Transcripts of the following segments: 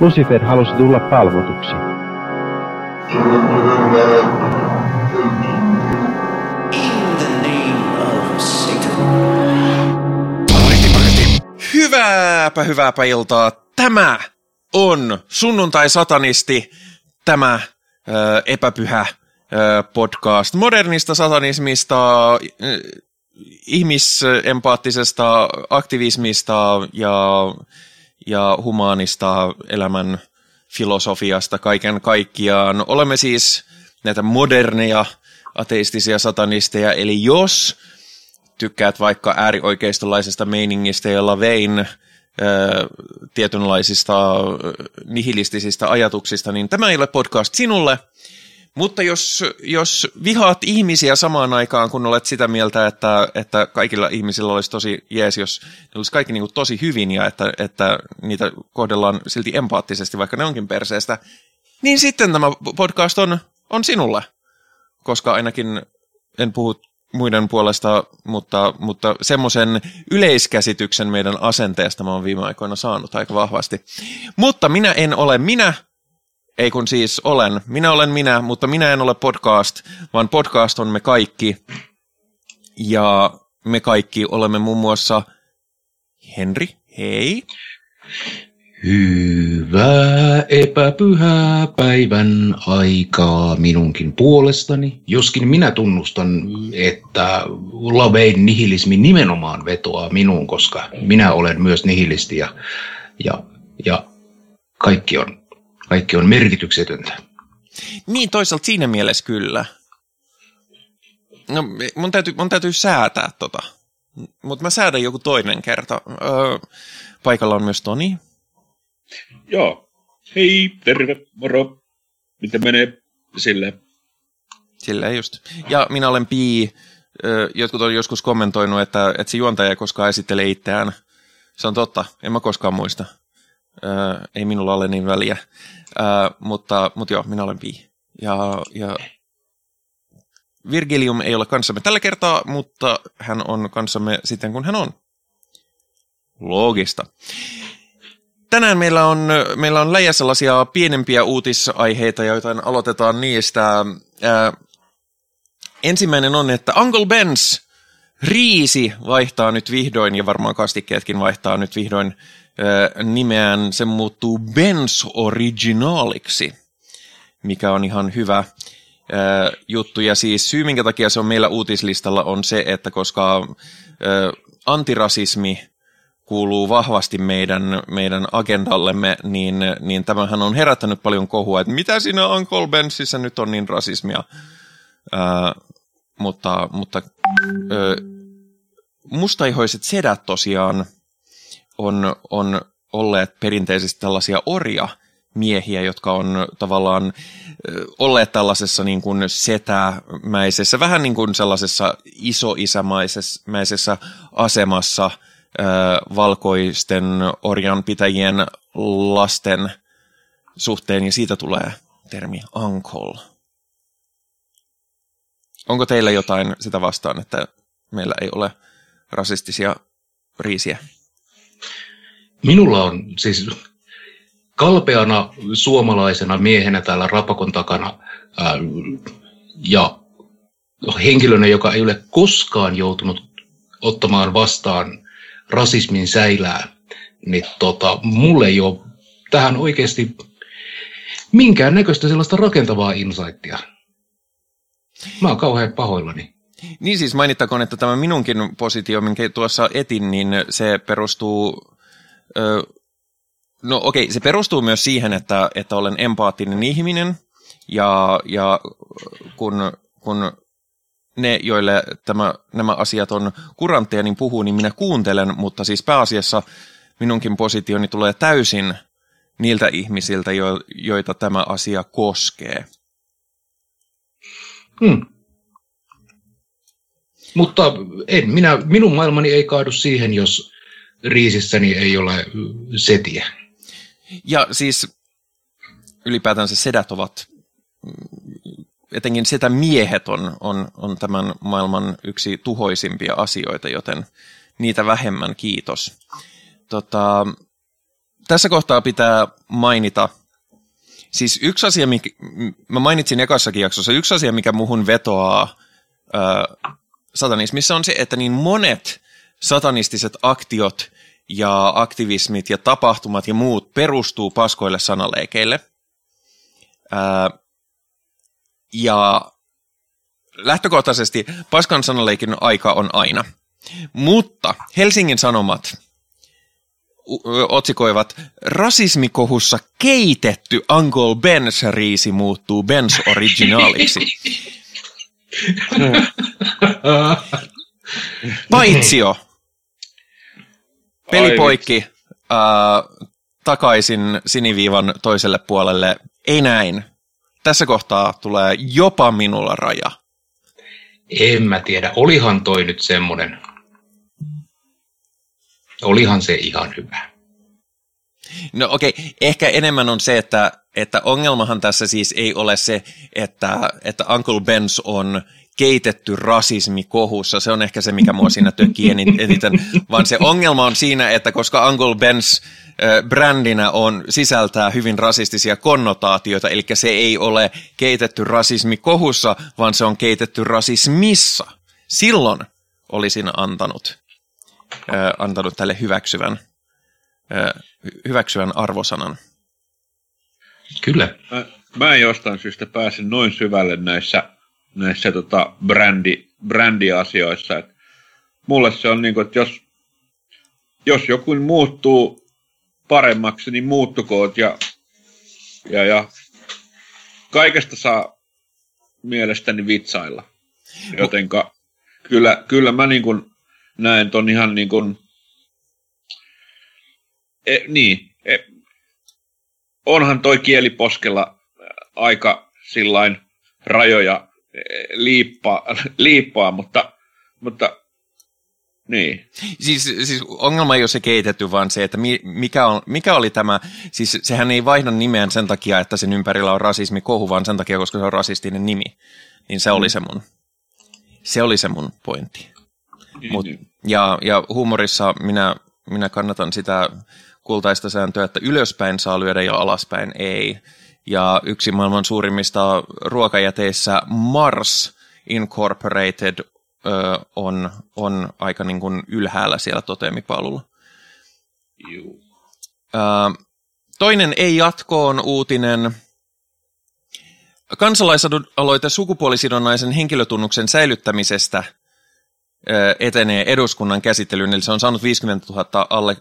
Lucifer halusi tulla palvotuksi. Hyvääpä, hyvääpä iltaa. Tämä on sunnuntai-satanisti, tämä ö, epäpyhä ö, podcast modernista satanismista, ö, ihmisempaattisesta aktivismista ja, ja humaanista elämän filosofiasta kaiken kaikkiaan. Olemme siis näitä moderneja ateistisia satanisteja, eli jos tykkäät vaikka äärioikeistolaisesta meiningistä, jolla vein tietynlaisista nihilistisistä ajatuksista, niin tämä ei ole podcast sinulle. Mutta jos, jos vihaat ihmisiä samaan aikaan, kun olet sitä mieltä, että, että kaikilla ihmisillä olisi tosi jees, jos ne olisi kaikki niin kuin tosi hyvin ja että, että niitä kohdellaan silti empaattisesti, vaikka ne onkin perseestä, niin sitten tämä podcast on, on sinulle. Koska ainakin en puhu muiden puolesta, mutta, mutta semmoisen yleiskäsityksen meidän asenteesta mä oon viime aikoina saanut aika vahvasti. Mutta minä en ole minä, ei kun siis olen. Minä olen minä, mutta minä en ole podcast, vaan podcast on me kaikki. Ja me kaikki olemme muun muassa Henri, hei. Hyvää epäpyhää päivän aikaa minunkin puolestani, joskin minä tunnustan, että Lavein nihilismi nimenomaan vetoaa minuun, koska minä olen myös nihilisti ja, ja, ja kaikki, on, kaikki on merkityksetöntä. Niin, toisaalta siinä mielessä kyllä. No, mun täytyy, mun täytyy säätää tota. Mutta mä säädän joku toinen kerta. Öö, paikalla on myös Toni. Joo. Hei, terve, moro. Miten menee sille? Silleen just. Ja minä olen Pii. Jotkut on joskus kommentoinut, että, että se juontaja ei koskaan esittele itseään. Se on totta, en mä koskaan muista. Ei minulla ole niin väliä. Mutta, mutta joo, minä olen Pii. Ja, ja Virgilium ei ole kanssamme tällä kertaa, mutta hän on kanssamme sitten, kun hän on. Loogista tänään meillä on, meillä on läjä sellaisia pienempiä uutisaiheita, joita aloitetaan niistä. Ää, ensimmäinen on, että Uncle Ben's Riisi vaihtaa nyt vihdoin, ja varmaan kastikkeetkin vaihtaa nyt vihdoin nimeään. Se muuttuu Ben's Originaliksi, mikä on ihan hyvä juttu. Ja siis syy, minkä takia se on meillä uutislistalla, on se, että koska antirasismi kuuluu vahvasti meidän, meidän agendallemme, niin, niin tämähän on herättänyt paljon kohua, että mitä siinä Uncle Bensissä nyt on niin rasismia. Ää, mutta mutta ö, mustaihoiset sedät tosiaan on, on olleet perinteisesti tällaisia orja miehiä, jotka on tavallaan olleet tällaisessa niin kuin setämäisessä, vähän niin kuin sellaisessa isoisämäisessä asemassa – valkoisten orjanpitäjien lasten suhteen, ja siitä tulee termi uncle. Onko teillä jotain sitä vastaan, että meillä ei ole rasistisia riisiä? Minulla on siis kalpeana suomalaisena miehenä täällä rapakon takana ää, ja henkilönä, joka ei ole koskaan joutunut ottamaan vastaan rasismin säilää, niin tota, mulle ei ole tähän oikeasti minkään näköistä sellaista rakentavaa insightia. Mä oon kauhean pahoillani. Niin siis mainittakoon, että tämä minunkin positio, minkä tuossa etin, niin se perustuu... Ö, no okei, se perustuu myös siihen, että, että olen empaattinen ihminen, ja, ja kun, kun ne, joille tämä, nämä asiat on kurantteja, niin puhuu, niin minä kuuntelen, mutta siis pääasiassa minunkin positioni tulee täysin niiltä ihmisiltä, jo, joita tämä asia koskee. Hmm. Mutta en, minä, minun maailmani ei kaadu siihen, jos riisissäni ei ole setiä. Ja siis ylipäätään se sedät ovat etenkin sitä miehet on, on, on tämän maailman yksi tuhoisimpia asioita, joten niitä vähemmän kiitos. Tota, tässä kohtaa pitää mainita, siis yksi asia, mikä, mä mainitsin ekassakin jaksossa, yksi asia, mikä muhun vetoaa ö, satanismissa on se, että niin monet satanistiset aktiot ja aktivismit ja tapahtumat ja muut perustuu paskoille sanaleikeille. Ää, ja lähtökohtaisesti paskan sanaleikin aika on aina. Mutta Helsingin Sanomat otsikoivat, rasismikohussa keitetty Uncle Ben's riisi muuttuu Ben's originaaliksi. Paitsio. Pelipoikki äh, takaisin siniviivan toiselle puolelle. Ei näin. Tässä kohtaa tulee jopa minulla raja. En mä tiedä. Olihan toi nyt semmonen. Olihan se ihan hyvä. No okei, okay. ehkä enemmän on se, että, että ongelmahan tässä siis ei ole se, että, että Uncle Ben's on keitetty rasismi kohussa. Se on ehkä se, mikä mua siinä tökkii eniten. Vaan se ongelma on siinä, että koska Uncle Ben's brändinä on, sisältää hyvin rasistisia konnotaatioita, eli se ei ole keitetty rasismi kohussa, vaan se on keitetty rasismissa. Silloin olisin antanut, äh, antanut tälle hyväksyvän, äh, hyväksyvän arvosanan. Kyllä. Mä, mä en jostain syystä pääsen noin syvälle näissä näissä tota, brändi, brändiasioissa. Et mulle se on niin kuin, että jos, jos joku muuttuu paremmaksi, niin muuttukoot ja, ja, ja kaikesta saa mielestäni vitsailla. Jotenka kyllä, kyllä mä niin kuin näen ton ihan niin kuin, e, niin, e, onhan toi kieli poskella aika sillain rajoja liippaa, liippaa mutta, mutta niin. Siis, siis ongelma ei ole se keitetty, vaan se, että mikä, on, mikä oli tämä, siis sehän ei vaihda nimeään sen takia, että sen ympärillä on rasismi kohu, vaan sen takia, koska se on rasistinen nimi. Niin se mm. oli se mun, se oli se mun pointti. Niin, Mut, niin. Ja, ja huumorissa minä, minä kannatan sitä kultaista sääntöä, että ylöspäin saa lyödä ja alaspäin ei ja yksi maailman suurimmista ruokajäteissä Mars Incorporated ö, on, on aika niin kuin ylhäällä siellä toteamipalvelulla. Ö, toinen ei jatkoon uutinen. Kansalaisaloite sukupuolisidonnaisen henkilötunnuksen säilyttämisestä etenee eduskunnan käsittelyyn, eli se on saanut 50 000 alle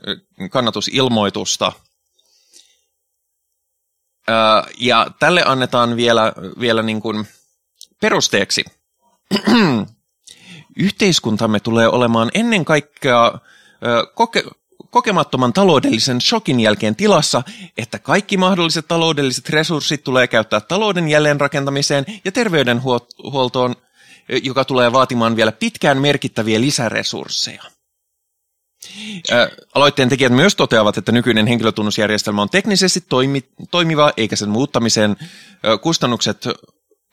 kannatusilmoitusta – ja tälle annetaan vielä, vielä niin kuin perusteeksi. Yhteiskuntamme tulee olemaan ennen kaikkea koke- kokemattoman taloudellisen shokin jälkeen tilassa, että kaikki mahdolliset taloudelliset resurssit tulee käyttää talouden jälleenrakentamiseen ja terveydenhuoltoon, joka tulee vaatimaan vielä pitkään merkittäviä lisäresursseja. Aloitteen tekijät myös toteavat, että nykyinen henkilötunnusjärjestelmä on teknisesti toimi, toimiva, eikä sen muuttamisen kustannukset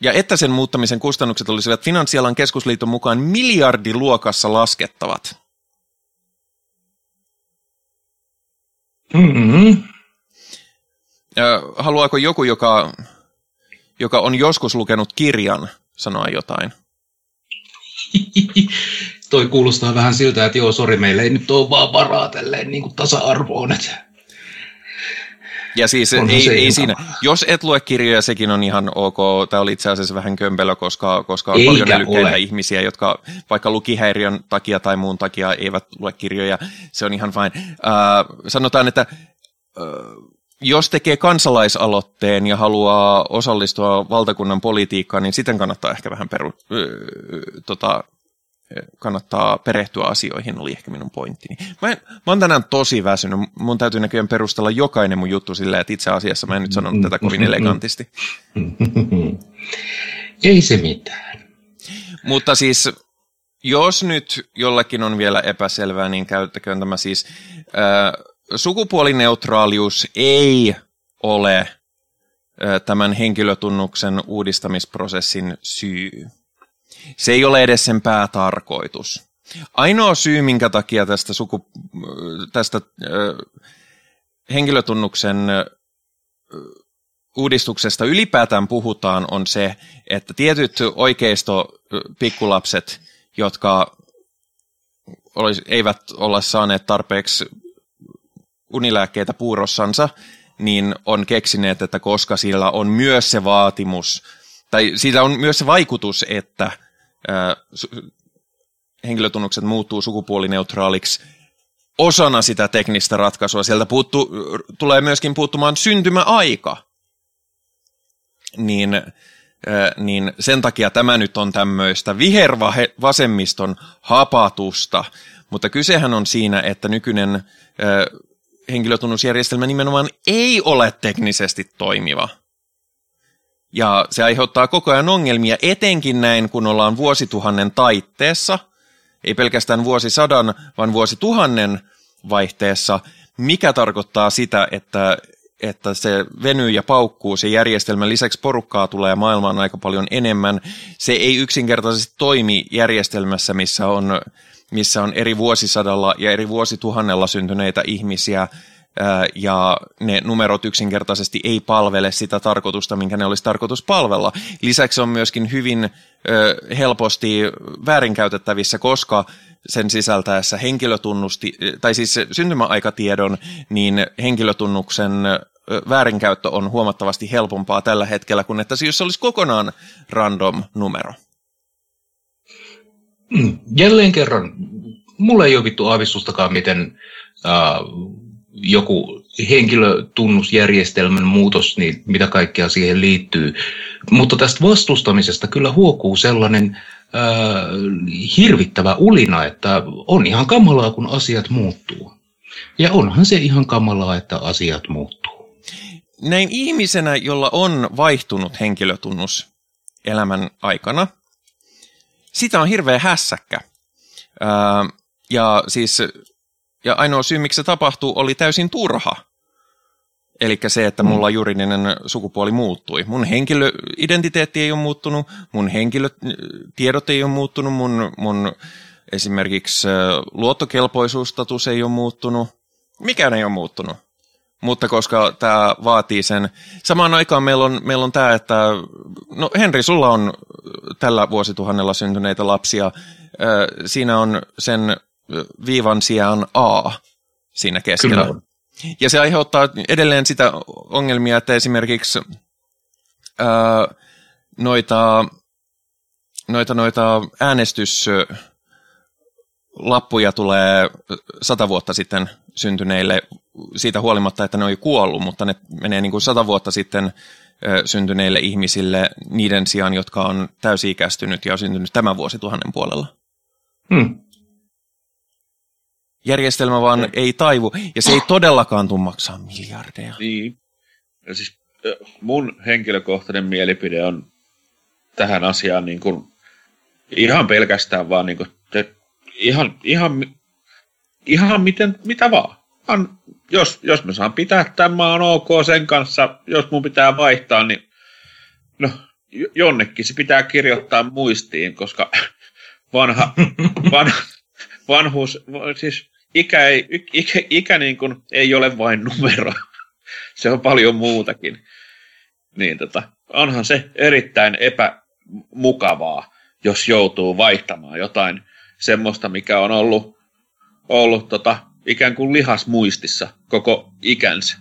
ja että sen muuttamisen kustannukset olisivat Finanssialan keskusliiton mukaan miljardiluokassa laskettavat. Mm-hmm. Haluaako joku, joka, joka on joskus lukenut kirjan, sanoa jotain? toi kuulostaa vähän siltä, että joo, sori, meillä ei nyt ole vaan varaa tälleen niin kuin tasa-arvoon. Että ja siis ei, ei siinä. Jos et lue kirjoja, sekin on ihan ok. Tämä oli itse asiassa vähän kömpelö, koska, koska on Eikä paljon älykkäitä ihmisiä, jotka vaikka lukihäiriön takia tai muun takia eivät lue kirjoja. Se on ihan fine. Uh, sanotaan, että uh, jos tekee kansalaisaloitteen ja haluaa osallistua valtakunnan politiikkaan, niin sitten kannattaa ehkä vähän peru, uh, tota, kannattaa perehtyä asioihin, oli ehkä minun pointtini. Mä, en, mä oon tänään tosi väsynyt. Mun täytyy näköjään perustella jokainen mun juttu silleen, että itse asiassa mä en nyt sanonut tätä kovin elegantisti. Ei se mitään. Mutta siis, jos nyt jollakin on vielä epäselvää, niin käyttäköön tämä siis. Äh, sukupuolineutraalius ei ole tämän henkilötunnuksen uudistamisprosessin syy. Se ei ole edes sen päätarkoitus. Ainoa syy, minkä takia tästä, suku, tästä henkilötunnuksen uudistuksesta ylipäätään puhutaan, on se, että tietyt oikeisto pikkulapset, jotka olisi, eivät olla saaneet tarpeeksi unilääkkeitä puurossansa, niin on keksineet, että koska sillä on myös se vaatimus, tai siitä on myös se vaikutus, että ää, henkilötunnukset muuttuu sukupuolineutraaliksi osana sitä teknistä ratkaisua. Sieltä puuttu, tulee myöskin puuttumaan syntymäaika. Niin, niin sen takia tämä nyt on tämmöistä vihervasemmiston hapatusta. Mutta kysehän on siinä, että nykyinen henkilötunnusjärjestelmä nimenomaan ei ole teknisesti toimiva. Ja se aiheuttaa koko ajan ongelmia, etenkin näin, kun ollaan vuosituhannen taitteessa – ei pelkästään vuosisadan, vaan vuosituhannen vaihteessa, mikä tarkoittaa sitä, että, että se venyy ja paukkuu se järjestelmän lisäksi porukkaa tulee maailmaan aika paljon enemmän. Se ei yksinkertaisesti toimi järjestelmässä, missä on, missä on eri vuosisadalla ja eri vuosituhannella syntyneitä ihmisiä, ja ne numerot yksinkertaisesti ei palvele sitä tarkoitusta, minkä ne olisi tarkoitus palvella. Lisäksi on myöskin hyvin helposti väärinkäytettävissä, koska sen sisältäessä henkilötunnusti, tai siis syntymäaikatiedon, niin henkilötunnuksen väärinkäyttö on huomattavasti helpompaa tällä hetkellä, kuin että jos se olisi kokonaan random numero. Jälleen kerran, mulla ei ole vittu aavistustakaan, miten uh, joku henkilötunnusjärjestelmän muutos, niin mitä kaikkea siihen liittyy. Mutta tästä vastustamisesta kyllä huokuu sellainen äh, hirvittävä ulina, että on ihan kamalaa, kun asiat muuttuu. Ja onhan se ihan kamalaa, että asiat muuttuu. Näin ihmisenä, jolla on vaihtunut henkilötunnus elämän aikana, sitä on hirveä hässäkkä. Äh, ja siis ja ainoa syy, miksi se tapahtuu, oli täysin turha. Eli se, että mulla mm. juridinen sukupuoli muuttui. Mun henkilöidentiteetti ei ole muuttunut, mun henkilötiedot ei ole muuttunut, mun, mun esimerkiksi luottokelpoisuustatus ei ole muuttunut. Mikään ei ole muuttunut. Mutta koska tämä vaatii sen, samaan aikaan meillä on, meillä on tämä, että no Henri, sulla on tällä vuosituhannella syntyneitä lapsia. Siinä on sen viivan sijaan A siinä keskellä. Kyllä. Ja se aiheuttaa edelleen sitä ongelmia, että esimerkiksi ää, noita, noita, noita äänestyslappuja tulee sata vuotta sitten syntyneille siitä huolimatta, että ne on kuollut, mutta ne menee niin kuin sata vuotta sitten syntyneille ihmisille niiden sijaan, jotka on täysi-ikäistynyt ja on syntynyt tämän vuosituhannen puolella. Hmm järjestelmä vaan ja. ei taivu, ja se ei todellakaan tule maksaa miljardeja. Niin. Ja siis mun henkilökohtainen mielipide on tähän asiaan niin kuin, ihan pelkästään vaan niin kuin, ihan, ihan, ihan miten, mitä vaan. An, jos, jos mä saan pitää tämän maan ok sen kanssa, jos mun pitää vaihtaa, niin no, jonnekin se pitää kirjoittaa muistiin, koska vanha, vanha, vanhuus, siis ikä, ei, ikä, ikä niin kuin ei ole vain numero. se on paljon muutakin. Niin tota, onhan se erittäin epämukavaa, jos joutuu vaihtamaan jotain semmoista, mikä on ollut, ollut tota, ikään kuin lihasmuistissa koko ikänsä.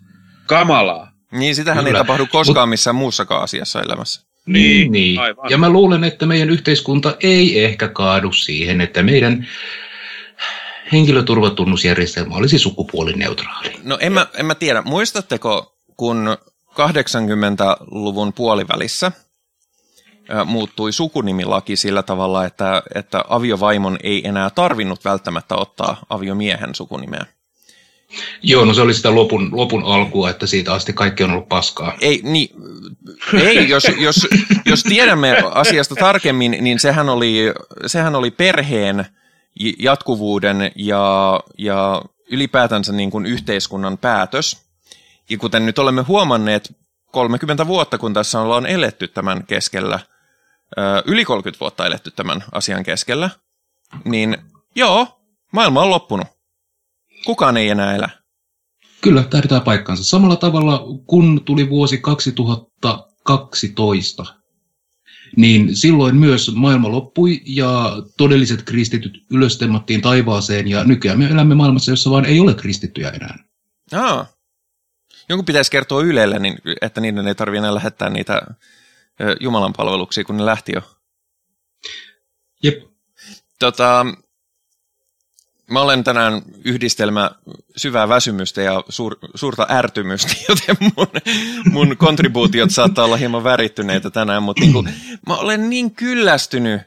Kamalaa. Niin, sitähän Kyllä. ei tapahdu koskaan missään muussakaan asiassa elämässä. Niin, niin. Aivan. Ja mä luulen, että meidän yhteiskunta ei ehkä kaadu siihen, että meidän henkilöturvatunnusjärjestelmä olisi sukupuolineutraali. No en mä, en mä tiedä. Muistatteko, kun 80-luvun puolivälissä muuttui sukunimilaki sillä tavalla, että, että aviovaimon ei enää tarvinnut välttämättä ottaa aviomiehen sukunimeä? Joo, no se oli sitä lopun, lopun alkua, että siitä asti kaikki on ollut paskaa. Ei, niin, ei jos, jos, jos tiedämme asiasta tarkemmin, niin sehän oli, sehän oli perheen jatkuvuuden ja, ja ylipäätänsä niin kuin yhteiskunnan päätös. Ja kuten nyt olemme huomanneet 30 vuotta, kun tässä ollaan eletty tämän keskellä, yli 30 vuotta eletty tämän asian keskellä, niin joo, maailma on loppunut. Kukaan ei enää elä. Kyllä, tämä pitää paikkansa. Samalla tavalla, kun tuli vuosi 2012, niin silloin myös maailma loppui ja todelliset kristityt ylöstemmattiin taivaaseen ja nykyään me elämme maailmassa, jossa vaan ei ole kristittyjä enää. Aa. Jonkun pitäisi kertoa Ylelle, niin, että niiden ei tarvitse enää lähettää niitä Jumalan palveluksia, kun ne lähti jo. Jep. Tota, mä olen tänään yhdistelmä syvää väsymystä ja suur, suurta ärtymystä, joten mun, mun kontribuutiot saattaa olla hieman värittyneitä tänään, mutta niin kuin, mä olen niin kyllästynyt,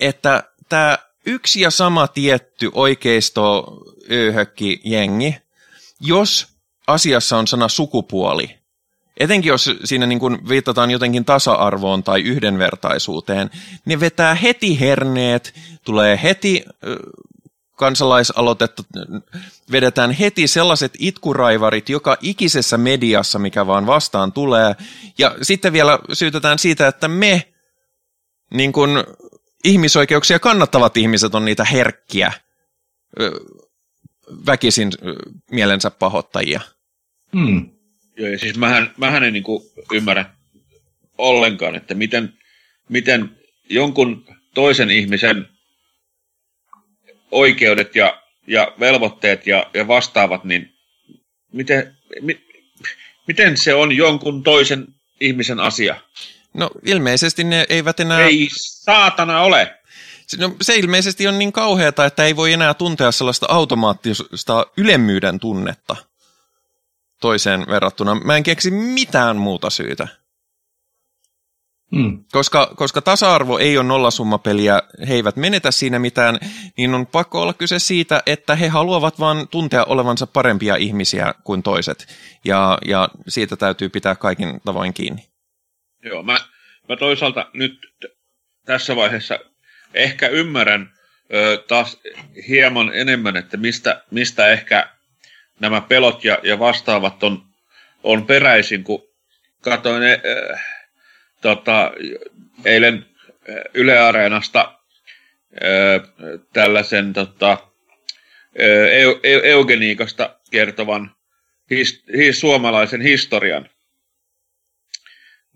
että tämä yksi ja sama tietty oikeisto ööhökki jengi, jos asiassa on sana sukupuoli, etenkin jos siinä niin kuin viitataan jotenkin tasa-arvoon tai yhdenvertaisuuteen, ne vetää heti herneet, tulee heti kansalaisaloitetta, vedetään heti sellaiset itkuraivarit joka ikisessä mediassa, mikä vaan vastaan tulee, ja sitten vielä syytetään siitä, että me niin kuin ihmisoikeuksia kannattavat ihmiset on niitä herkkiä, väkisin mielensä pahoittajia. Hmm. Joo, ja siis mähän, mähän en niin ymmärrä ollenkaan, että miten, miten jonkun toisen ihmisen oikeudet ja, ja velvoitteet ja, ja vastaavat, niin miten, mi, miten se on jonkun toisen ihmisen asia? No ilmeisesti ne eivät enää... Ei saatana ole! No, se ilmeisesti on niin kauheata, että ei voi enää tuntea sellaista automaattista ylemmyyden tunnetta toiseen verrattuna. Mä en keksi mitään muuta syytä. Hmm. Koska, koska tasa-arvo ei ole nollasummapeliä, he eivät menetä siinä mitään, niin on pakko olla kyse siitä, että he haluavat vain tuntea olevansa parempia ihmisiä kuin toiset. Ja, ja siitä täytyy pitää kaikin tavoin kiinni. Joo, mä, mä toisaalta nyt tässä vaiheessa ehkä ymmärrän ö, taas hieman enemmän, että mistä, mistä ehkä nämä pelot ja, ja vastaavat on, on peräisin, kun katsoin ö, tota, eilen Yle Areenasta ö, tällaisen tota, eu, eugeniikasta kertovan his, his, suomalaisen historian,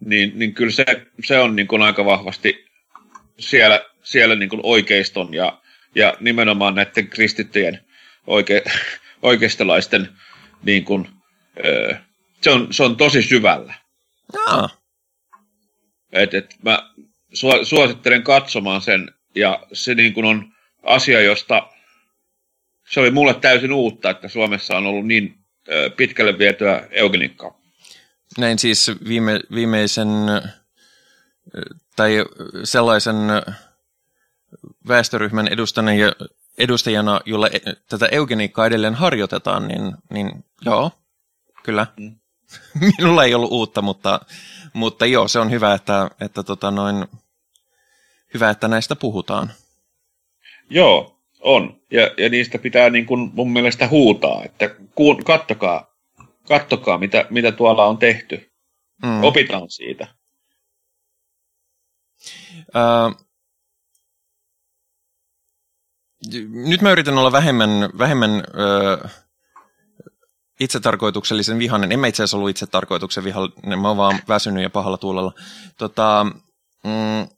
niin, niin kyllä se, se on niin kuin aika vahvasti siellä, siellä niin kuin oikeiston ja, ja nimenomaan näiden kristittyjen oike, oikeistolaisten niin kuin, ö, se, on, se on tosi syvällä. Jaa. Et, et mä suosittelen katsomaan sen, ja se niin kuin on asia, josta se oli mulle täysin uutta, että Suomessa on ollut niin ö, pitkälle vietyä eugeniikkaa. Näin siis viime, viimeisen tai sellaisen väestöryhmän edustajana, edustajana jolla e, tätä eugeniikkaa edelleen harjoitetaan, niin, niin joo, kyllä. Mm. Minulla ei ollut uutta, mutta, mutta joo, se on hyvä, että, että tota noin, hyvä, että näistä puhutaan. Joo, on. Ja, ja niistä pitää niin kuin mun mielestä huutaa, että kuun, kattokaa, kattokaa mitä, mitä tuolla on tehty. Mm. Opitaan siitä. Uh, nyt mä yritän olla vähemmän, vähemmän uh, itsetarkoituksellisen vihainen. En mä itse asiassa ollut itsetarkoituksen vihainen, mä oon vaan väsynyt ja pahalla tuulella. Tota, mm,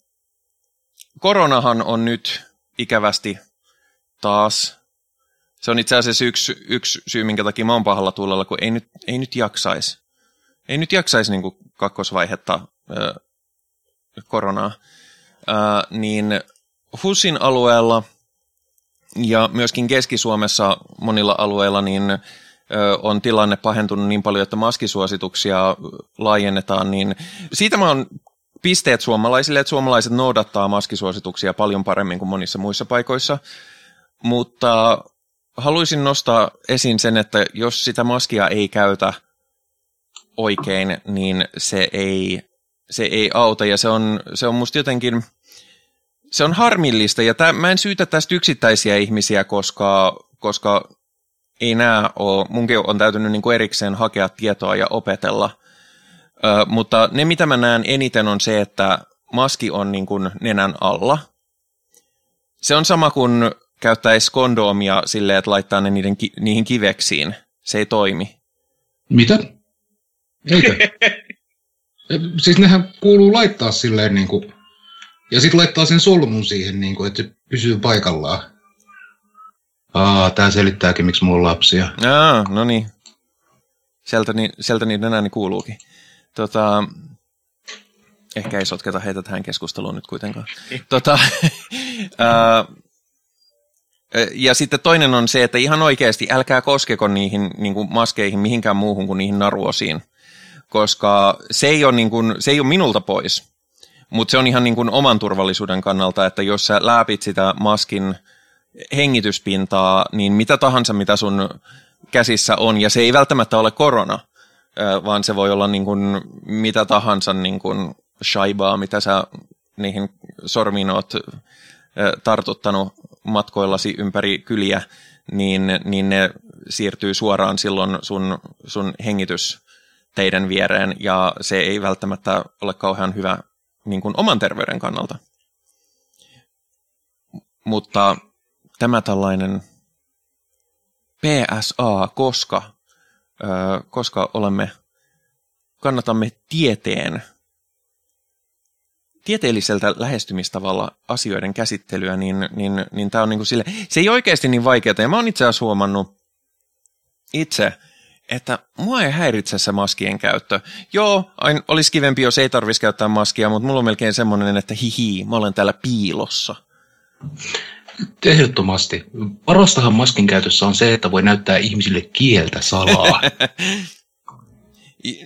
koronahan on nyt ikävästi taas. Se on itse asiassa yksi, yksi syy, minkä takia mä oon pahalla tuulella, kun ei nyt, ei nyt jaksaisi. Ei nyt jaksaisi niin kakkosvaihetta ö, koronaa. Ö, niin HUSin alueella ja myöskin Keski-Suomessa monilla alueilla niin on tilanne pahentunut niin paljon, että maskisuosituksia laajennetaan, niin siitä mä oon pisteet suomalaisille, että suomalaiset noudattaa maskisuosituksia paljon paremmin kuin monissa muissa paikoissa, mutta haluaisin nostaa esiin sen, että jos sitä maskia ei käytä oikein, niin se ei, se ei auta. Ja se on, se on musta jotenkin, se on harmillista ja tämä, mä en syytä tästä yksittäisiä ihmisiä, koska, koska ei nämä ole, munkin on täytynyt niin kuin erikseen hakea tietoa ja opetella, Ö, mutta ne mitä mä näen eniten on se, että maski on niin kuin nenän alla. Se on sama kuin käyttäisi kondoomia silleen, että laittaa ne niiden, niihin kiveksiin. Se ei toimi. Mitä? Eikö? siis nehän kuuluu laittaa silleen niin kuin, ja sitten laittaa sen solmun siihen, niin kuin, että se pysyy paikallaan. Aa, tää selittääkin, miksi mulla on lapsia. Aa, no niin. Sieltä, ni, sieltä niiden ääni kuuluukin. Tota, ehkä ei sotketa heitä tähän keskusteluun nyt kuitenkaan. tota, ää, ja sitten toinen on se, että ihan oikeasti älkää koskeko niihin niin kuin maskeihin mihinkään muuhun kuin niihin naruosiin, koska se ei ole, niin kuin, se ei ole minulta pois, mutta se on ihan niin kuin oman turvallisuuden kannalta, että jos sä läpit sitä maskin hengityspintaa, niin mitä tahansa, mitä sun käsissä on, ja se ei välttämättä ole korona, vaan se voi olla niin kuin mitä tahansa niin kuin shaibaa, mitä sä niihin sormiin oot tartuttanut matkoillasi ympäri kyliä, niin, niin ne siirtyy suoraan silloin sun, sun hengitys teidän viereen, ja se ei välttämättä ole kauhean hyvä niin kuin oman terveyden kannalta. Mutta tämä tällainen PSA, koska, koska olemme, kannatamme tieteen tieteelliseltä lähestymistavalla asioiden käsittelyä, niin, niin, niin tämä on niin kuin sille, se ei oikeasti niin vaikeaa. Ja mä oon itse asiassa huomannut itse, että mua ei häiritse se maskien käyttö. Joo, ain, olisi kivempi, jos ei tarvitsisi käyttää maskia, mutta mulla on melkein semmoinen, että hihi, mä olen täällä piilossa. Ehdottomasti. Parastahan maskin käytössä on se, että voi näyttää ihmisille kieltä salaa.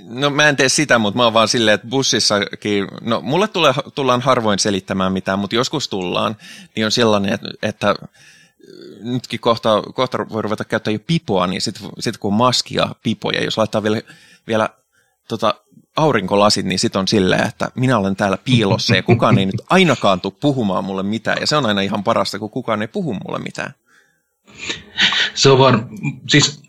No mä en tee sitä, mutta mä oon vaan silleen, että bussissakin, no mulle tulee, tullaan harvoin selittämään mitään, mutta joskus tullaan, niin on sellainen, että, että nytkin kohta, kohta voi ruveta käyttää jo pipoa, niin sitten sit kun maskia pipoja, jos laittaa vielä, vielä tota, aurinkolasit, niin sitten on silleen, että minä olen täällä piilossa ja kukaan ei nyt ainakaan tule puhumaan mulle mitään. Ja se on aina ihan parasta, kun kukaan ei puhu mulle mitään. Se on vaan, siis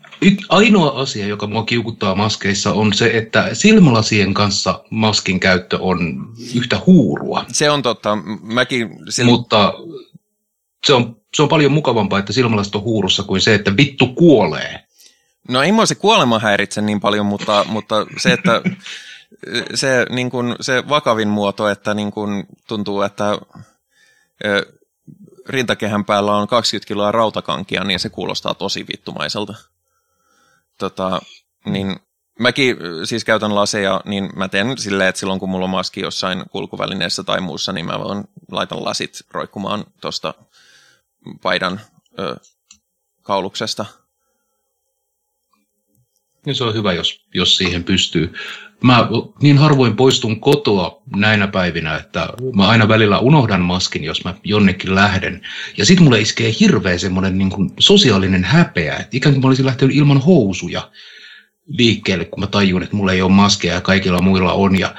ainoa asia, joka mua kiukuttaa maskeissa, on se, että silmälasien kanssa maskin käyttö on yhtä huurua. Se on totta. Mäkin... Sil... Mutta se on, se on paljon mukavampaa, että silmälasit on huurussa kuin se, että vittu kuolee. No ei mua se kuolema häiritse niin paljon, mutta, mutta se, että se, niin kuin, se vakavin muoto, että niin kuin, tuntuu, että rintakehän päällä on 20 kiloa rautakankia, niin se kuulostaa tosi vittumaiselta tota, niin mäkin siis käytän laseja, niin mä teen silleen, että silloin kun mulla on maski jossain kulkuvälineessä tai muussa, niin mä voin laitan lasit roikkumaan tuosta paidan ö, kauluksesta. Ja se on hyvä, jos, jos siihen pystyy. Mä niin harvoin poistun kotoa näinä päivinä, että mä aina välillä unohdan maskin, jos mä jonnekin lähden. Ja sitten mulle iskee hirveä semmoinen niin kuin sosiaalinen häpeä, että ikään kuin mä olisin lähtenyt ilman housuja liikkeelle, kun mä tajun, että mulla ei ole maskeja ja kaikilla muilla on. Ja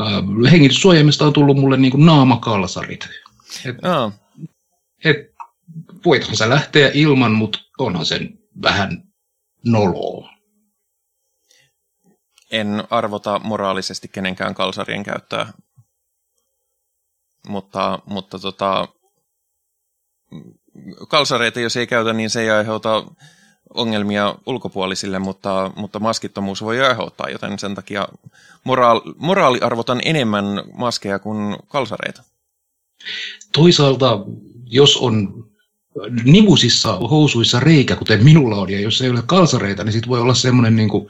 äh, hengityssuojaimista on tullut mulle niin kuin naamakalsarit. Et, oh. et, voithan sä lähteä ilman, mutta onhan sen vähän noloa en arvota moraalisesti kenenkään kalsarien käyttöä, mutta, mutta tota, kalsareita jos ei käytä, niin se ei aiheuta ongelmia ulkopuolisille, mutta, mutta maskittomuus voi aiheuttaa, joten sen takia moraali, moraaliarvotan enemmän maskeja kuin kalsareita. Toisaalta, jos on nivusissa housuissa reikä, kuten minulla on, ja jos ei ole kalsareita, niin sitten voi olla semmoinen niin kuin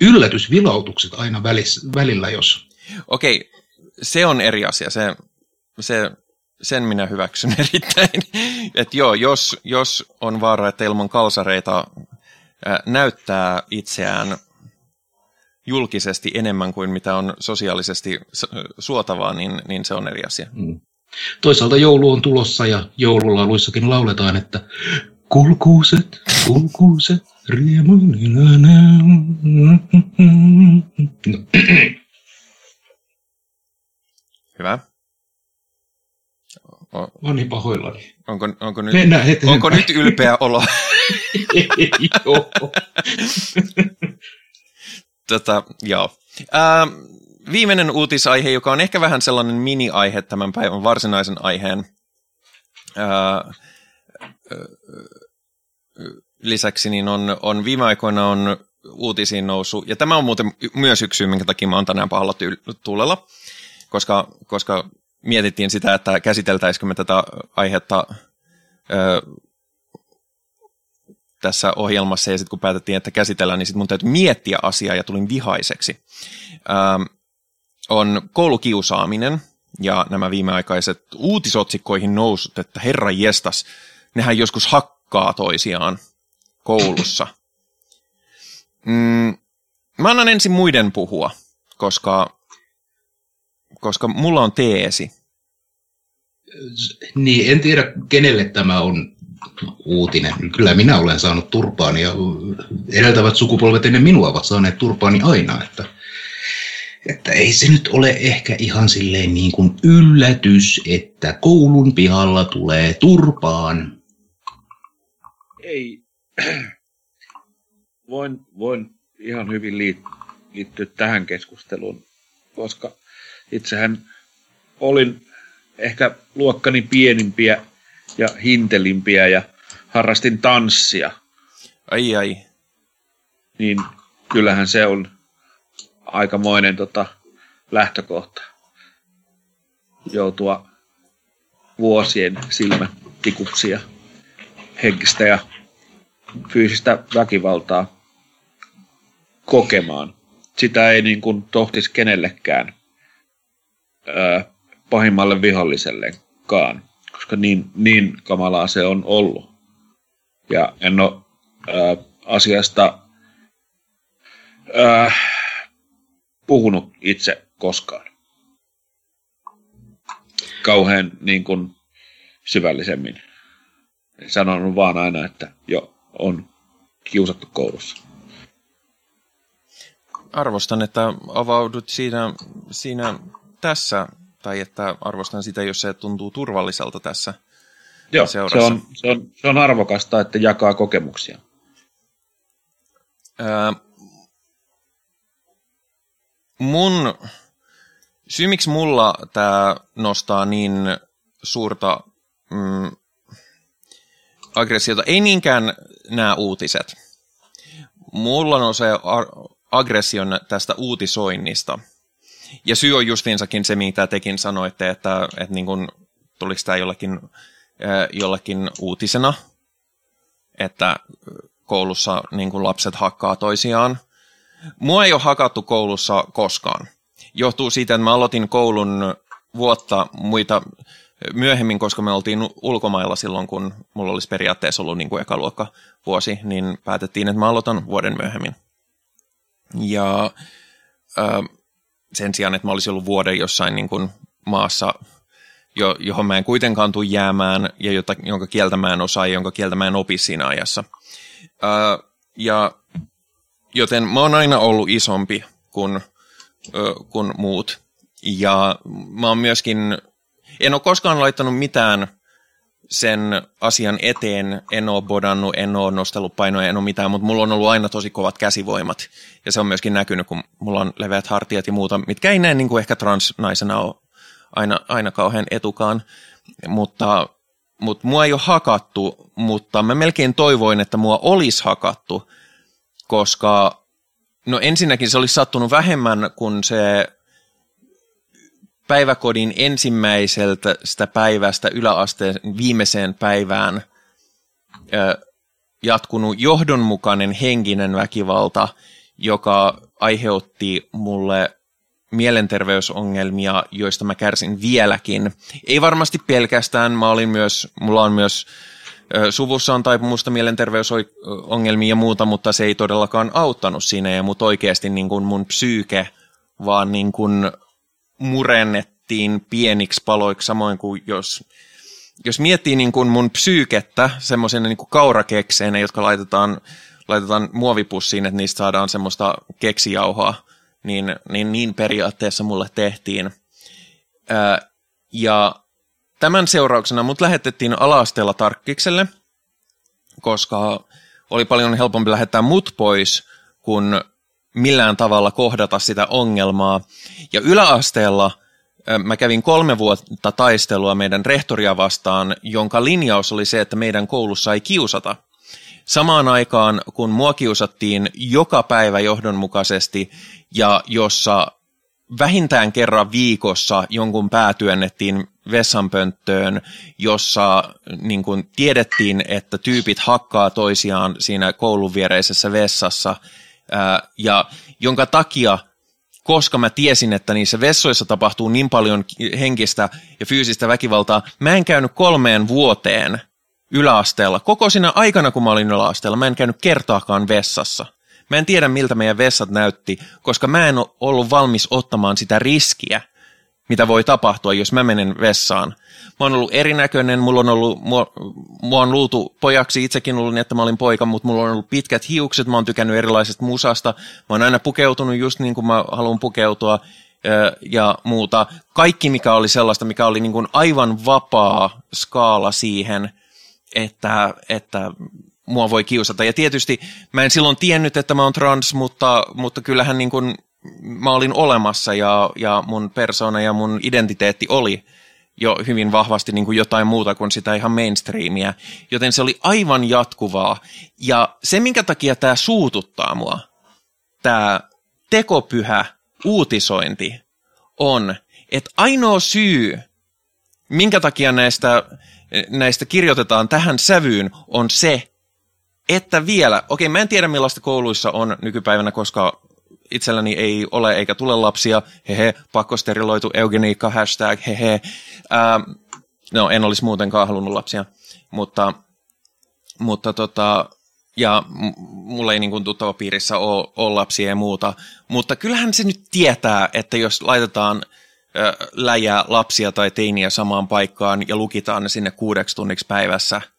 yllätysvilautukset aina välis, välillä, jos... Okei, se on eri asia. Se, se, sen minä hyväksyn erittäin. Että joo, jos, jos on vaara, että ilman kalsareita näyttää itseään julkisesti enemmän kuin mitä on sosiaalisesti suotavaa, niin, niin se on eri asia. Mm. Toisaalta joulu on tulossa ja joululauluissakin lauletaan, että kulkuuset, kulkuuset, Riemulilainen. Hyvä. O- on niin pahoillani. Onko, onko, nyt, onko nyt ylpeä olo? joo. tota, joo. Ää, viimeinen uutisaihe, joka on ehkä vähän sellainen mini-aihe tämän päivän varsinaisen aiheen. Ää, lisäksi niin on, on viime aikoina on uutisiin noussut, ja tämä on muuten myös yksi syy, minkä takia mä oon tänään pahalla tuulella, koska, koska mietittiin sitä, että käsiteltäisikö me tätä aihetta ö, tässä ohjelmassa, ja sitten kun päätettiin, että käsitellään, niin sitten mun täytyy miettiä asiaa, ja tulin vihaiseksi. Ö, on koulukiusaaminen, ja nämä viimeaikaiset uutisotsikkoihin nousut, että herra jestas, nehän joskus hakkaa toisiaan koulussa. Mm, mä annan ensin muiden puhua, koska, koska mulla on teesi. Niin, en tiedä kenelle tämä on uutinen. Kyllä minä olen saanut turpaani ja edeltävät sukupolvet ennen minua ovat saaneet turpaani aina. Että, että ei se nyt ole ehkä ihan silleen niin kuin yllätys, että koulun pihalla tulee turpaan. Ei. Voin, voin ihan hyvin liittyä tähän keskusteluun, koska itsehän olin ehkä luokkani pienimpiä ja hintelimpiä ja harrastin tanssia. Ai ai. Niin kyllähän se on aikamoinen tota, lähtökohta joutua vuosien silmätikuksia henkistä ja fyysistä väkivaltaa kokemaan. Sitä ei niin kuin tohtisi kenellekään ää, pahimmalle vihollisellekaan, koska niin, niin kamalaa se on ollut. Ja en ole ää, asiasta ää, puhunut itse koskaan. Kauhean niin kuin syvällisemmin. Sanonut vaan aina, että jo on kiusattu koulussa. Arvostan, että avaudut siinä, siinä tässä, tai että arvostan sitä, jos se tuntuu turvalliselta tässä Joo, se on, se, on, se on arvokasta, että jakaa kokemuksia. Ää, mun, syy miksi mulla tämä nostaa niin suurta mm, aggressiota, ei niinkään nämä uutiset. Mulla nousee aggression tästä uutisoinnista. Ja syy on justiinsakin se, mitä tekin sanoitte, että, että niin kuin, tuliko tämä jollakin, jollakin uutisena, että koulussa niin kuin lapset hakkaa toisiaan. Mua ei ole hakattu koulussa koskaan. Johtuu siitä, että mä aloitin koulun vuotta muita myöhemmin, koska me oltiin ulkomailla silloin, kun mulla olisi periaatteessa ollut niin kuin ekaluokka vuosi, niin päätettiin, että mä aloitan vuoden myöhemmin. Ja äh, sen sijaan, että mä olisin ollut vuoden jossain niin kuin maassa, jo, johon mä en kuitenkaan tule jäämään, ja jota, jonka kieltä mä en osaa, ja jonka kieltä mä en opi siinä ajassa. Äh, ja, joten mä oon aina ollut isompi kuin, äh, kuin muut. Ja mä oon myöskin en ole koskaan laittanut mitään sen asian eteen, en ole bodannut, en ole nostellut painoja, en ole mitään, mutta mulla on ollut aina tosi kovat käsivoimat. Ja se on myöskin näkynyt, kun mulla on leveät hartiat ja muuta, mitkä ei näin niin kuin ehkä transnaisena ole aina, aina kauhean etukaan. Mutta, mutta mua ei ole hakattu, mutta mä melkein toivoin, että mua olisi hakattu, koska no ensinnäkin se olisi sattunut vähemmän kuin se päiväkodin ensimmäiseltä sitä päivästä yläasteen viimeiseen päivään jatkunut johdonmukainen henkinen väkivalta, joka aiheutti mulle mielenterveysongelmia, joista mä kärsin vieläkin. Ei varmasti pelkästään, mä olin myös, mulla on myös suvussa on taipumusta mielenterveysongelmia ja muuta, mutta se ei todellakaan auttanut siinä ja mut oikeasti niin kuin mun psyyke vaan niin kuin murennettiin pieniksi paloiksi, samoin kuin jos, jos miettii niin kuin mun psyykettä semmoisena niin kaurakekseenä, jotka laitetaan, laitetaan muovipussiin, että niistä saadaan semmoista keksijauhaa, niin, niin, niin periaatteessa mulle tehtiin. Ää, ja tämän seurauksena mut lähetettiin alaasteella tarkkikselle, koska oli paljon helpompi lähettää mut pois, kun millään tavalla kohdata sitä ongelmaa. Ja yläasteella mä kävin kolme vuotta taistelua meidän rehtoria vastaan, jonka linjaus oli se, että meidän koulussa ei kiusata. samaan aikaan, kun mua kiusattiin joka päivä johdonmukaisesti ja jossa vähintään kerran viikossa jonkun pää työnnettiin vessanpönttöön, jossa niin kuin tiedettiin, että tyypit hakkaa toisiaan siinä koulun viereisessä vessassa, ää, ja jonka takia, koska mä tiesin, että niissä vessoissa tapahtuu niin paljon henkistä ja fyysistä väkivaltaa, mä en käynyt kolmeen vuoteen yläasteella. Koko siinä aikana, kun mä olin yläasteella, mä en käynyt kertaakaan vessassa. Mä en tiedä, miltä meidän vessat näytti, koska mä en ollut valmis ottamaan sitä riskiä, mitä voi tapahtua, jos mä menen vessaan. Mä oon ollut erinäköinen, mulla on ollut, mua, mua on luultu pojaksi, itsekin ollut niin, että mä olin poika, mutta mulla on ollut pitkät hiukset, mä oon tykännyt erilaisesta musasta, mä oon aina pukeutunut just niin kuin mä haluan pukeutua ja muuta. Kaikki, mikä oli sellaista, mikä oli niin kuin aivan vapaa skaala siihen, että, että mua voi kiusata. Ja tietysti mä en silloin tiennyt, että mä oon trans, mutta, mutta kyllähän niin kuin mä olin olemassa ja, ja mun persona ja mun identiteetti oli jo hyvin vahvasti niin kuin jotain muuta kuin sitä ihan mainstreamia. Joten se oli aivan jatkuvaa. Ja se, minkä takia tämä suututtaa mua, tämä tekopyhä uutisointi, on, että ainoa syy, minkä takia näistä, näistä kirjoitetaan tähän sävyyn, on se, että vielä, okei mä en tiedä millaista kouluissa on nykypäivänä, koska itselläni ei ole eikä tule lapsia, hehe, pakkosteriloitu eugeniikka, hashtag, hehe. Ähm, no, en olisi muutenkaan halunnut lapsia, mutta, mutta tota, ja mulla ei niin kuin tuttava piirissä ole, ole lapsia ja muuta, mutta kyllähän se nyt tietää, että jos laitetaan läjää lapsia tai teiniä samaan paikkaan ja lukitaan ne sinne kuudeksi tunniksi päivässä –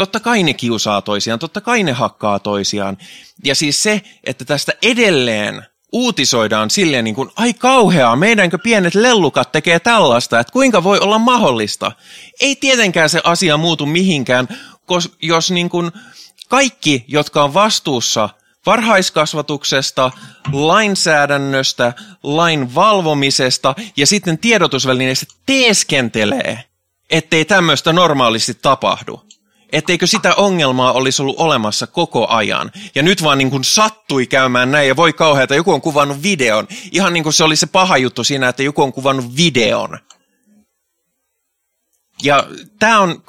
Totta kai ne kiusaa toisiaan, totta kai ne hakkaa toisiaan. Ja siis se, että tästä edelleen uutisoidaan silleen niin kuin, ai kauheaa, meidänkö pienet lellukat tekee tällaista, että kuinka voi olla mahdollista. Ei tietenkään se asia muutu mihinkään, jos niin kuin kaikki, jotka on vastuussa varhaiskasvatuksesta, lainsäädännöstä, lain valvomisesta ja sitten tiedotusvälineistä teeskentelee, ettei tämmöistä normaalisti tapahdu etteikö sitä ongelmaa olisi ollut olemassa koko ajan. Ja nyt vaan niin kuin sattui käymään näin ja voi kauheata, joku on kuvannut videon. Ihan niin kuin se oli se paha juttu siinä, että joku on kuvannut videon. Ja tämä, on,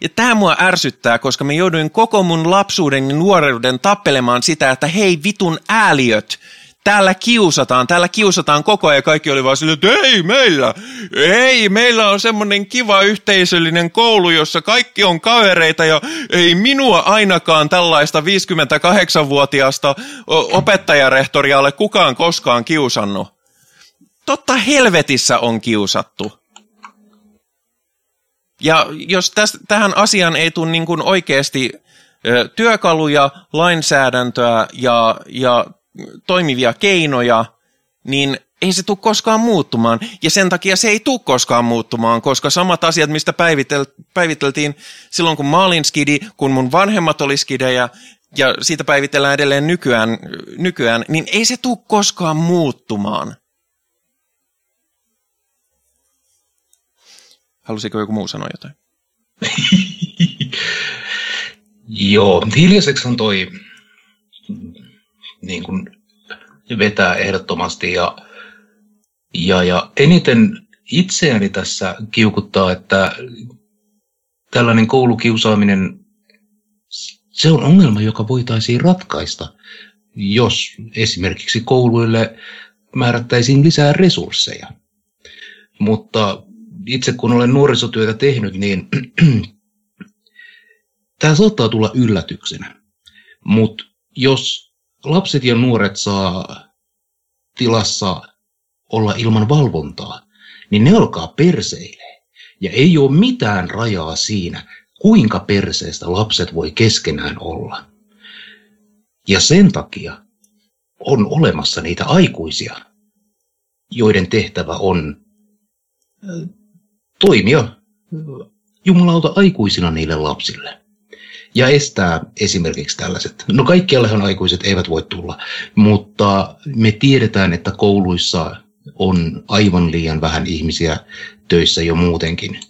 ja tämä mua ärsyttää, koska me jouduin koko mun lapsuuden ja nuoruuden tappelemaan sitä, että hei vitun ääliöt, täällä kiusataan, täällä kiusataan koko ajan. Kaikki oli vaan silleen, että ei meillä, ei, meillä on semmoinen kiva yhteisöllinen koulu, jossa kaikki on kavereita ja ei minua ainakaan tällaista 58-vuotiaasta opettajarehtoria ole kukaan koskaan kiusannut. Totta helvetissä on kiusattu. Ja jos tästä, tähän asiaan ei tule niin oikeasti työkaluja, lainsäädäntöä ja, ja toimivia keinoja, niin ei se tule koskaan muuttumaan. Ja sen takia se ei tule koskaan muuttumaan, koska samat asiat, mistä päivitel, päiviteltiin silloin, kun mä olin skidi, kun mun vanhemmat oli skidejä, ja siitä päivitellään edelleen nykyään, nykyään niin ei se tule koskaan muuttumaan. Halusiko joku muu sanoa jotain? Joo, hiljaiseksi toi niin kuin vetää ehdottomasti. Ja, ja, ja eniten itseäni tässä kiukuttaa, että tällainen koulukiusaaminen, se on ongelma, joka voitaisiin ratkaista, jos esimerkiksi kouluille määrättäisiin lisää resursseja. Mutta itse kun olen nuorisotyötä tehnyt, niin tämä saattaa tulla yllätyksenä. Mutta jos lapset ja nuoret saa tilassa olla ilman valvontaa, niin ne alkaa perseilee. Ja ei ole mitään rajaa siinä, kuinka perseestä lapset voi keskenään olla. Ja sen takia on olemassa niitä aikuisia, joiden tehtävä on toimia jumalauta aikuisina niille lapsille ja estää esimerkiksi tällaiset. No kaikkiallehan aikuiset eivät voi tulla, mutta me tiedetään, että kouluissa on aivan liian vähän ihmisiä töissä jo muutenkin.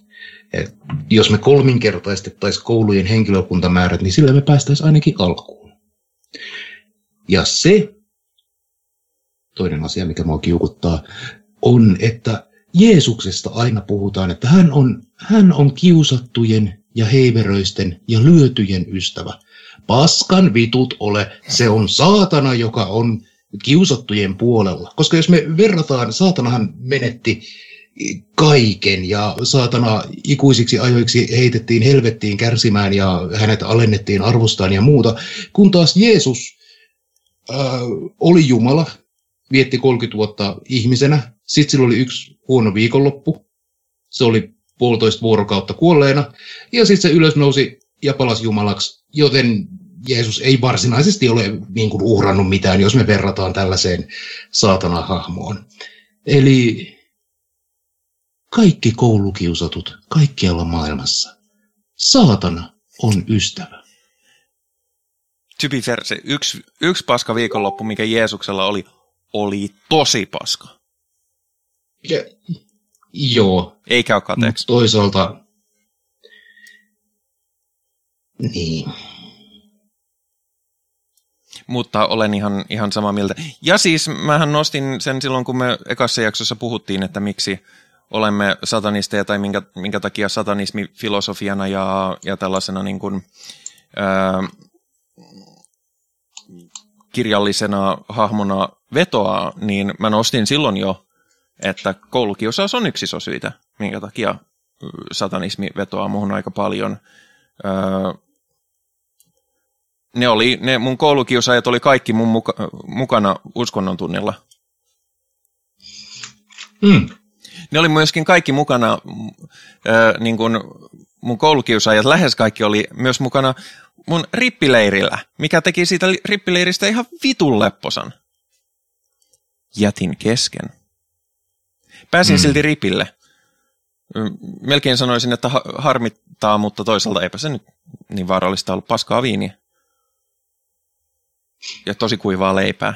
Et jos me kolminkertaistettaisiin koulujen henkilökuntamäärät, niin sillä me päästäisiin ainakin alkuun. Ja se, toinen asia, mikä mua kiukuttaa, on, että Jeesuksesta aina puhutaan, että hän on, hän on kiusattujen ja heiveröisten ja lyötyjen ystävä. Paskan vitut ole, se on saatana, joka on kiusattujen puolella. Koska jos me verrataan, saatanahan menetti kaiken ja saatana ikuisiksi ajoiksi heitettiin helvettiin kärsimään ja hänet alennettiin arvostaan ja muuta, kun taas Jeesus äh, oli Jumala, vietti 30 vuotta ihmisenä, sitten sillä oli yksi huono viikonloppu, se oli puolitoista vuorokautta kuolleena, ja sitten se ylös nousi ja palasi Jumalaksi, joten Jeesus ei varsinaisesti ole niin kuin uhrannut mitään, jos me verrataan tällaiseen saatana-hahmoon. Eli kaikki koulukiusatut kaikkialla maailmassa. Saatana on ystävä. Fair, se yksi, yksi paska viikonloppu, mikä Jeesuksella oli, oli tosi paska. Ja, joo. Ei käy kateeksi. toisaalta, niin. Mutta olen ihan, ihan samaa mieltä. Ja siis mähän nostin sen silloin, kun me ekassa jaksossa puhuttiin, että miksi olemme satanisteja tai minkä, minkä takia satanismi filosofiana ja, ja tällaisena niin kuin, ää, kirjallisena hahmona vetoaa, niin mä nostin silloin jo, että koulukiusaus on yksi syitä, minkä takia satanismi vetoaa muuhun aika paljon. Ää, ne, oli, ne mun koulukiusaajat oli kaikki mun muka, mukana uskonnon tunnilla. Mm. Ne oli myöskin kaikki mukana, äh, niin kuin mun koulukiusaajat, lähes kaikki oli myös mukana mun rippileirillä, mikä teki siitä rippileiristä ihan vitun lepposan. Jätin kesken. Pääsin mm. silti ripille. Melkein sanoisin, että harmittaa, mutta toisaalta eipä se nyt niin vaarallista ollut paskaa viiniä. Ja tosi kuivaa leipää.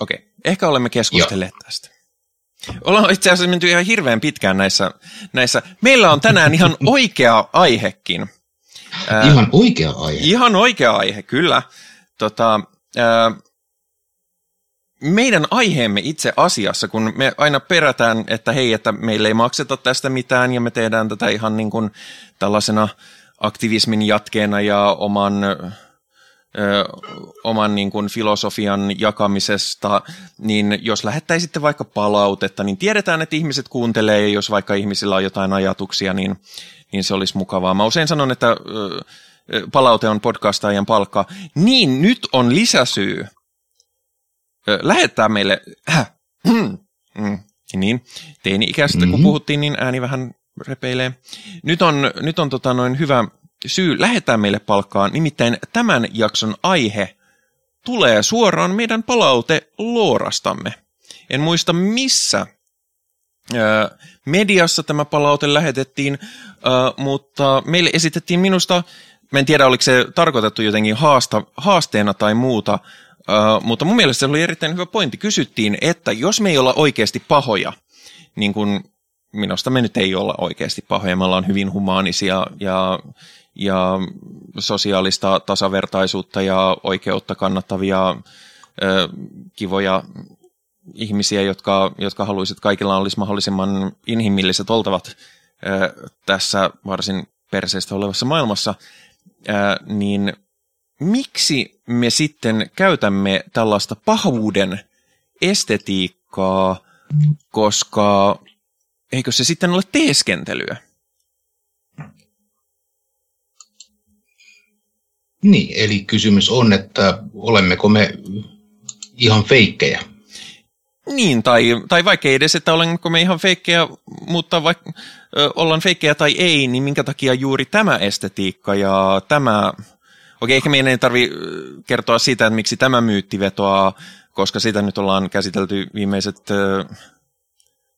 Okei, okay. ehkä olemme keskustelleet Joo. tästä. Ollaan itse asiassa menty ihan hirveän pitkään näissä, näissä. Meillä on tänään ihan oikea aihekin. Ihan oikea aihe? Ihan oikea aihe, kyllä. Tota, meidän aiheemme itse asiassa, kun me aina perätään, että hei, että meille ei makseta tästä mitään ja me tehdään tätä ihan niin kuin tällaisena aktivismin jatkeena ja oman oman niin kuin filosofian jakamisesta, niin jos lähettäisitte vaikka palautetta, niin tiedetään, että ihmiset kuuntelee, ja jos vaikka ihmisillä on jotain ajatuksia, niin, niin se olisi mukavaa. Mä usein sanon, että palaute on podcastaajan palkka. Niin, nyt on lisäsyy lähettää meille, äh, mm, niin, teini-ikäisestä mm-hmm. kun puhuttiin, niin ääni vähän repeilee. Nyt on, nyt on tota noin hyvä syy lähettää meille palkkaa, nimittäin tämän jakson aihe tulee suoraan meidän palaute Loorastamme. En muista missä mediassa tämä palaute lähetettiin, mutta meille esitettiin minusta, mä en tiedä oliko se tarkoitettu jotenkin haasta, haasteena tai muuta, mutta mun mielestä se oli erittäin hyvä pointti. Kysyttiin, että jos me ei olla oikeasti pahoja, niin kuin minusta me nyt ei olla oikeasti pahoja, me ollaan hyvin humaanisia ja ja sosiaalista tasavertaisuutta ja oikeutta kannattavia ö, kivoja ihmisiä, jotka, jotka haluaisivat kaikilla olisi mahdollisimman inhimilliset oltavat tässä varsin perseestä olevassa maailmassa, niin miksi me sitten käytämme tällaista pahuuden estetiikkaa, koska eikö se sitten ole teeskentelyä? Niin, eli kysymys on, että olemmeko me ihan feikkejä? Niin, tai, tai vaikka edes, että olenko me ihan feikkejä, mutta vaikka ö, ollaan feikkejä tai ei, niin minkä takia juuri tämä estetiikka ja tämä... Okei, ehkä meidän ei tarvi kertoa siitä, että miksi tämä myytti vetoaa, koska sitä nyt ollaan käsitelty viimeiset ö,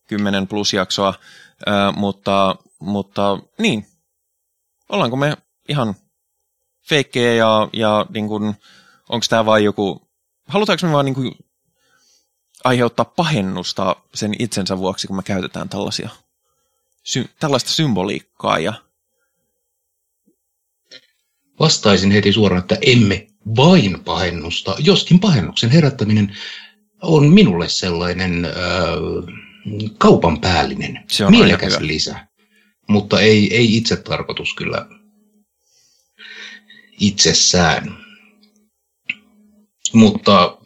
kymmenen plus jaksoa, ö, mutta, mutta niin, ollaanko me ihan feikkejä ja, ja niin onko tämä vain joku, halutaanko me vaan niin kuin aiheuttaa pahennusta sen itsensä vuoksi, kun me käytetään tällaisia, sy- tällaista symboliikkaa ja Vastaisin heti suoraan, että emme vain pahennusta, joskin pahennuksen herättäminen on minulle sellainen äh, kaupan päällinen, Se on mielekäs lisä. Mutta ei, ei itse tarkoitus kyllä itsessään. Mutta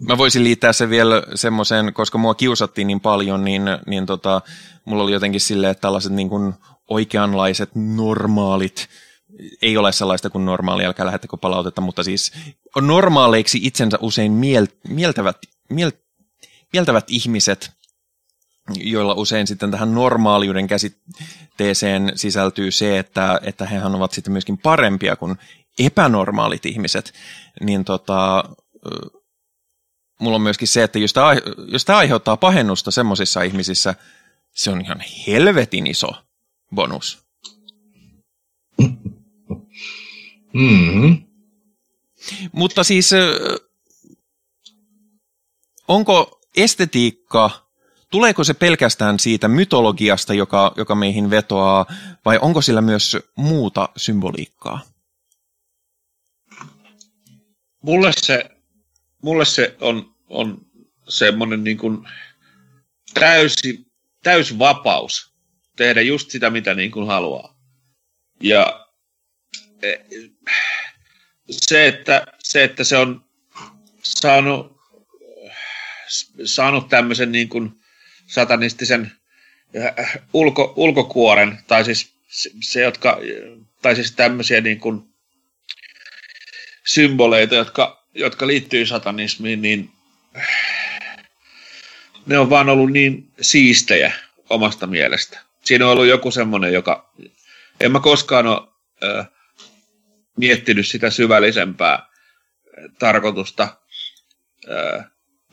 Mä voisin liittää se vielä semmoiseen, koska mua kiusattiin niin paljon, niin, niin tota, mulla oli jotenkin silleen, että tällaiset niin kuin oikeanlaiset normaalit, ei ole sellaista kuin normaali, älkää lähettäkö palautetta, mutta siis normaaleiksi itsensä usein miel, mieltävät, miel, mieltävät ihmiset, joilla usein sitten tähän normaaliuden käsitteeseen sisältyy se, että, että hehän ovat sitten myöskin parempia kuin epänormaalit ihmiset, niin tota, mulla on myöskin se, että jos tämä, jos tämä aiheuttaa pahennusta semmoisissa ihmisissä, se on ihan helvetin iso bonus. mm, Mutta siis, onko estetiikka, tuleeko se pelkästään siitä mytologiasta, joka, joka meihin vetoaa, vai onko sillä myös muuta symboliikkaa? Mulle se, mulle se on, on semmoinen niin kuin täysi, täys vapaus tehdä just sitä, mitä niin kuin haluaa. Ja eh, se, että se, että se on saanut, saanut tämmöisen niin kuin satanistisen äh, ulko, ulkokuoren, tai siis se, jotka, tai siis tämmöisiä niin kuin symboleita, jotka, jotka liittyy satanismiin, niin ne on vaan ollut niin siistejä omasta mielestä. Siinä on ollut joku semmoinen, joka... En mä koskaan ole ö, miettinyt sitä syvällisempää tarkoitusta, ö,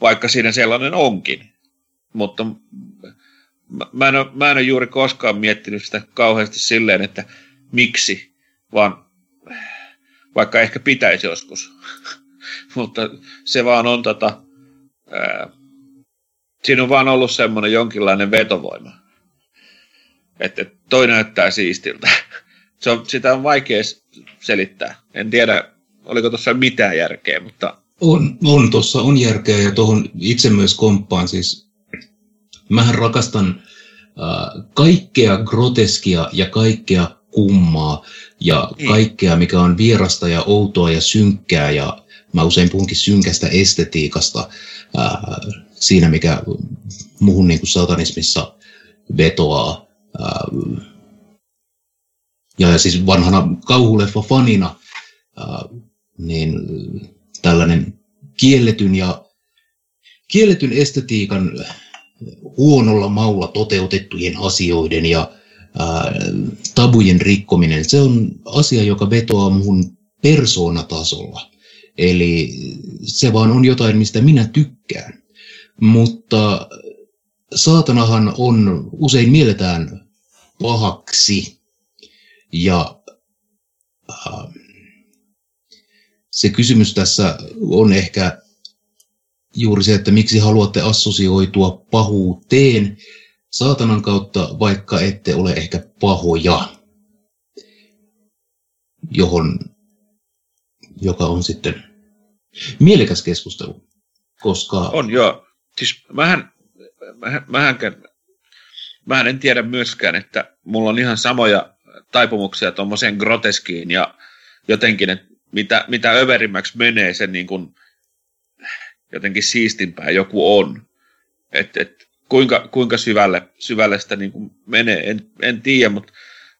vaikka siinä sellainen onkin. Mutta mä, mä, en ole, mä en ole juuri koskaan miettinyt sitä kauheasti silleen, että miksi, vaan vaikka ehkä pitäisi joskus. Mutta se vaan on tota, ää, siinä on vaan ollut semmoinen jonkinlainen vetovoima. Että et toi näyttää siistiltä. Se on, sitä on vaikea selittää. En tiedä, oliko tuossa mitään järkeä, mutta... on, on tuossa on järkeä ja tuohon itse myös komppaan. Siis, mähän rakastan äh, kaikkea groteskia ja kaikkea kummaa ja Niin. kaikkea, mikä on vierasta ja outoa ja synkkää ja mä usein puhunkin synkästä estetiikasta ää, siinä, mikä muuhun niin kuin satanismissa vetoaa. Ää, ja siis vanhana kauhuleffa fanina, ää, niin tällainen kielletyn ja kielletyn estetiikan huonolla maulla toteutettujen asioiden ja ää, tabujen rikkominen, se on asia, joka vetoaa muhun persoonatasolla. Eli se vaan on jotain, mistä minä tykkään. Mutta saatanahan on, usein mielletään pahaksi. Ja äh, se kysymys tässä on ehkä juuri se, että miksi haluatte assosioitua pahuuteen saatanan kautta, vaikka ette ole ehkä pahoja, johon, joka on sitten mielekäs keskustelu, koska On joo. Siis mähän, mähän, mähän, mähän en tiedä myöskään, että mulla on ihan samoja taipumuksia tuommoiseen groteskiin ja jotenkin, että mitä, mitä överimmäksi menee, sen niin kuin jotenkin siistimpää joku on. Et, et, kuinka, kuinka syvälle, syvälle sitä niin kuin menee, en, en tiedä, mutta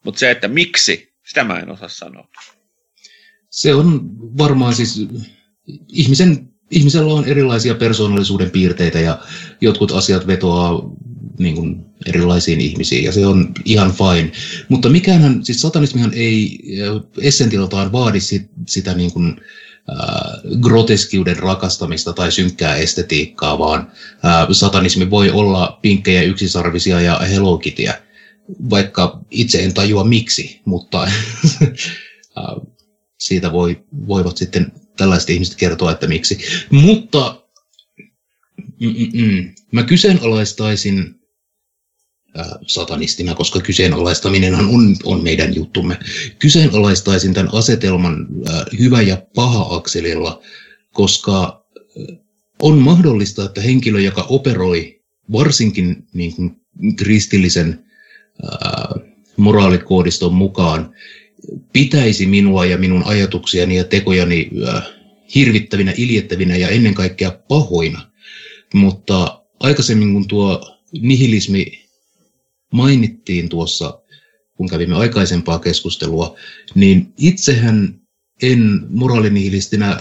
mut se, että miksi, sitä mä en osaa sanoa. Se on varmaan siis ihmisen, ihmisellä on erilaisia persoonallisuuden piirteitä ja jotkut asiat vetoaa niin kuin erilaisiin ihmisiin ja se on ihan fine. Mutta mikäänhän, siis satanismihan ei äh, essentialtaan vaadi sit, sitä niin kuin, äh, groteskiuden rakastamista tai synkkää estetiikkaa, vaan äh, satanismi voi olla pinkkejä, yksisarvisia ja Hello Kittyä, vaikka itse en tajua miksi, mutta äh, siitä voi, voivat sitten tällaiset ihmiset kertoa, että miksi. Mutta Mm-mm. Mä kyseenalaistaisin äh, satanistina, koska kyseenalaistaminenhan on, on meidän juttumme. Kyseenalaistaisin tämän asetelman äh, hyvä ja paha akselilla, koska on mahdollista, että henkilö, joka operoi varsinkin niin kuin kristillisen äh, moraalikoodiston mukaan, pitäisi minua ja minun ajatuksiani ja tekojani hirvittävinä, iljettävinä ja ennen kaikkea pahoina. Mutta aikaisemmin kun tuo nihilismi mainittiin tuossa, kun kävimme aikaisempaa keskustelua, niin itsehän en moraalinihilistinä,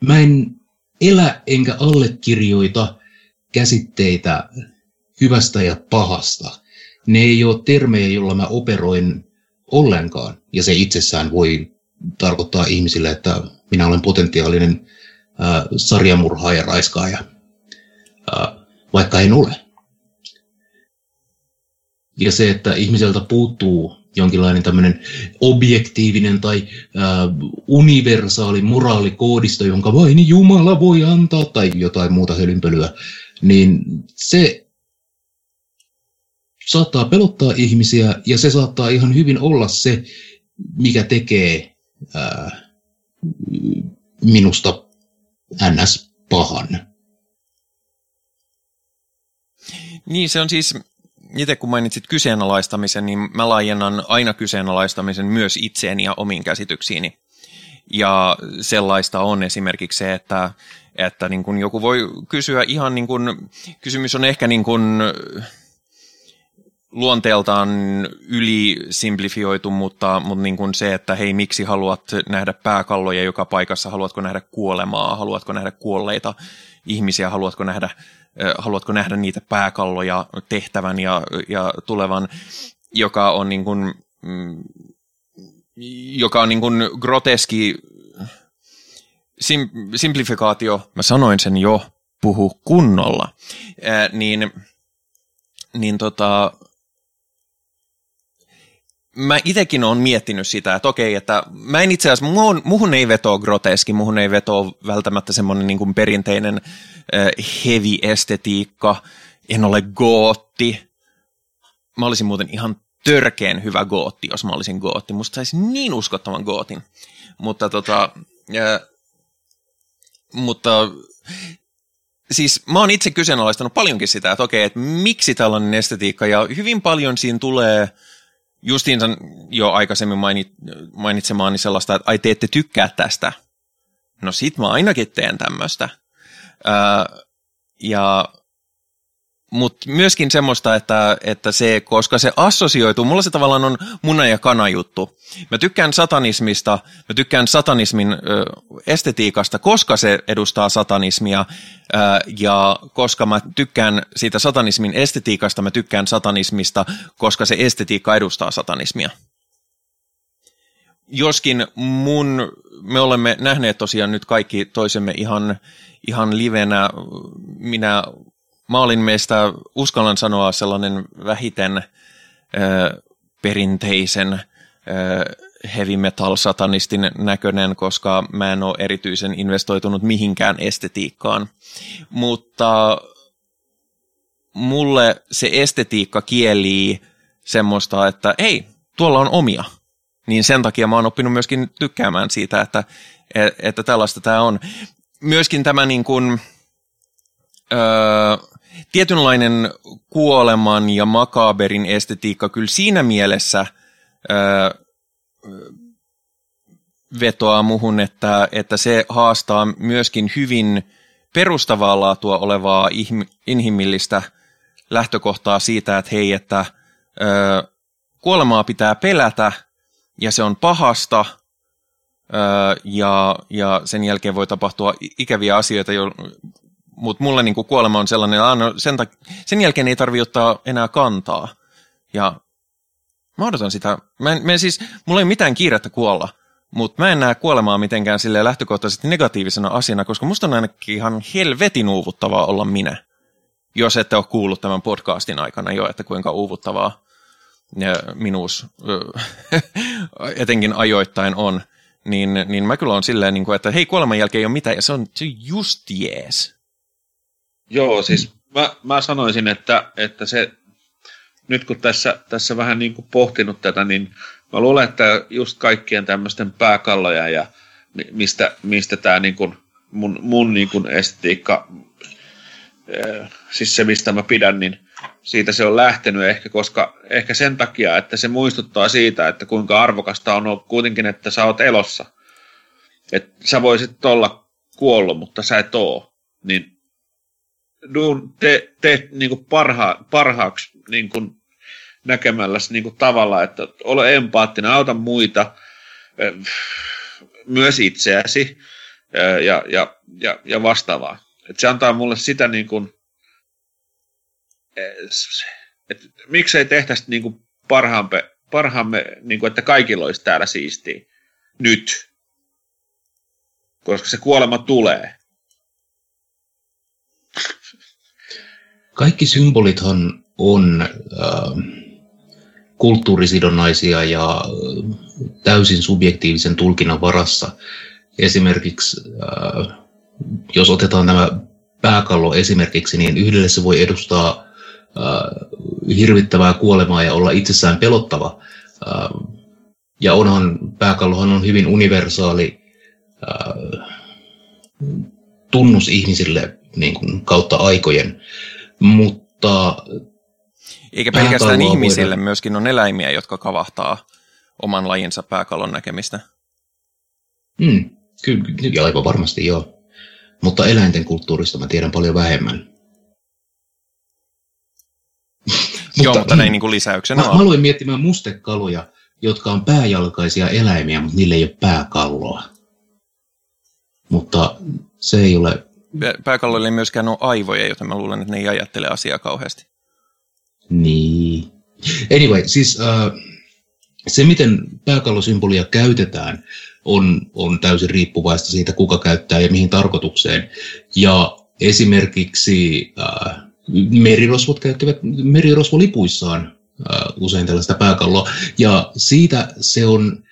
mä en elä enkä allekirjoita käsitteitä hyvästä ja pahasta. Ne ei ole termejä, joilla mä operoin ollenkaan. Ja se itsessään voi tarkoittaa ihmisille, että minä olen potentiaalinen äh, sarjamurhaaja, raiskaaja, äh, vaikka en ole. Ja se, että ihmiseltä puuttuu jonkinlainen tämmöinen objektiivinen tai äh, universaali moraalikoodisto, jonka vain Jumala voi antaa, tai jotain muuta hölynpölyä, niin se saattaa pelottaa ihmisiä ja se saattaa ihan hyvin olla se, mikä tekee ää, minusta ns. pahan. Niin, se on siis, itse kun mainitsit kyseenalaistamisen, niin mä laajennan aina kyseenalaistamisen myös itseeni ja omiin käsityksiini. Ja sellaista on esimerkiksi se, että, että niin kun joku voi kysyä ihan niin kun, kysymys on ehkä niin kun, luonteeltaan ylisimplifioitu, mutta, mutta niin kuin se, että hei, miksi haluat nähdä pääkalloja joka paikassa, haluatko nähdä kuolemaa, haluatko nähdä kuolleita ihmisiä, haluatko nähdä, haluatko nähdä niitä pääkalloja tehtävän ja, ja tulevan, joka on niin kuin, mm, joka on niin kuin groteski sim, simplifikaatio, mä sanoin sen jo, puhu kunnolla, ää, niin, niin tota, mä itekin on miettinyt sitä, että okei, että mä en itse asiassa, muhun, muhun ei vetoa groteski, muhun ei vetoa välttämättä semmoinen niin kuin perinteinen äh, heavy-estetiikka, en ole gootti. Mä olisin muuten ihan törkeen hyvä gootti, jos mä olisin gootti. Musta saisi niin uskottavan gootin. Mutta tota, äh, mutta siis mä oon itse kyseenalaistanut paljonkin sitä, että okei, että miksi tällainen estetiikka, ja hyvin paljon siinä tulee – justiinsa jo aikaisemmin mainit, mainitsemaani sellaista, että ai te ette tykkää tästä. No sit mä ainakin teen tämmöistä. ja mutta myöskin semmoista, että, että se, koska se assosioituu, mulla se tavallaan on muna ja kana juttu. Mä tykkään satanismista, mä tykkään satanismin ö, estetiikasta, koska se edustaa satanismia, ö, ja koska mä tykkään siitä satanismin estetiikasta, mä tykkään satanismista, koska se estetiikka edustaa satanismia. Joskin mun, me olemme nähneet tosiaan nyt kaikki toisemme ihan, ihan livenä, minä mä olin meistä, uskallan sanoa, sellainen vähiten ö, perinteisen ö, heavy metal satanistin näköinen, koska mä en ole erityisen investoitunut mihinkään estetiikkaan. Mutta mulle se estetiikka kielii semmoista, että ei, tuolla on omia. Niin sen takia mä oon oppinut myöskin tykkäämään siitä, että, että tällaista tämä on. Myöskin tämä niin kuin, öö, tietynlainen kuoleman ja makaberin estetiikka kyllä siinä mielessä öö, vetoaa muhun, että, että se haastaa myöskin hyvin perustavaa laatua olevaa inhimillistä lähtökohtaa siitä, että hei, että öö, kuolemaa pitää pelätä ja se on pahasta ja, ja sen jälkeen voi tapahtua ikäviä asioita, jo, mutta mulle niin kuolema on sellainen, että sen, tak- sen jälkeen ei tarvitse ottaa enää kantaa. Ja mä odotan sitä. Mä en, mä en siis, mulla ei ole mitään kiirettä kuolla, mutta mä en näe kuolemaa mitenkään sille lähtökohtaisesti negatiivisena asiana, koska musta on ainakin ihan helvetin uuvuttavaa olla minä. Jos ette ole kuullut tämän podcastin aikana jo, että kuinka uuvuttavaa minuus etenkin ajoittain on, niin, niin mä kyllä on silleen, niin kuin, että hei, kuoleman jälkeen ei ole mitään, ja se on just jees. Joo, siis mä, mä sanoisin, että, että se, nyt kun tässä, tässä vähän niin kuin pohtinut tätä, niin mä luulen, että just kaikkien tämmöisten pääkalloja ja mistä, mistä tämä niin mun, mun niin kuin estetiikka, siis se mistä mä pidän, niin siitä se on lähtenyt ehkä, koska ehkä sen takia, että se muistuttaa siitä, että kuinka arvokasta on ollut kuitenkin, että sä oot elossa. Että sä voisit olla kuollut, mutta sä et oo. Niin te, te niin kuin parha, parhaaksi niin kuin näkemälläsi niin kuin tavalla, että ole empaattinen, auta muita, myös itseäsi ja, ja, ja, ja vastaavaa. Et se antaa mulle sitä niin kuin, että miksei tehtäisi niin kuin parhaamme, parhaamme niin kuin, että kaikilla olisi täällä siistiä nyt, koska se kuolema tulee. Kaikki symbolithan on äh, kulttuurisidonnaisia ja äh, täysin subjektiivisen tulkinnan varassa. Esimerkiksi, äh, jos otetaan tämä pääkallo esimerkiksi, niin yhdelle se voi edustaa äh, hirvittävää kuolemaa ja olla itsessään pelottava. Äh, ja onhan, pääkallohan on hyvin universaali äh, tunnus ihmisille niin kuin kautta aikojen, mutta... Eikä pelkästään ihmisille, voidaan... myöskin on eläimiä, jotka kavahtaa oman lajinsa pääkallon näkemistä. Mm, kyllä, kyllä aivan varmasti joo. Mutta eläinten kulttuurista mä tiedän paljon vähemmän. Joo, mutta näin niin kuin lisäyksenä mä, mä aloin miettimään mustekaloja, jotka on pääjalkaisia eläimiä, mutta niillä ei ole pääkalloa. Mutta se ei ole... Pääkalloilla ei myöskään ole aivoja, joten mä luulen, että ne ei ajattele asiaa kauheasti. Niin. Anyway, siis uh, se, miten pääkallosymbolia käytetään, on, on täysin riippuvaista siitä, kuka käyttää ja mihin tarkoitukseen. Ja esimerkiksi uh, merirosvot käyttävät merirosvolipuissaan uh, usein tällaista pääkalloa. Ja siitä se on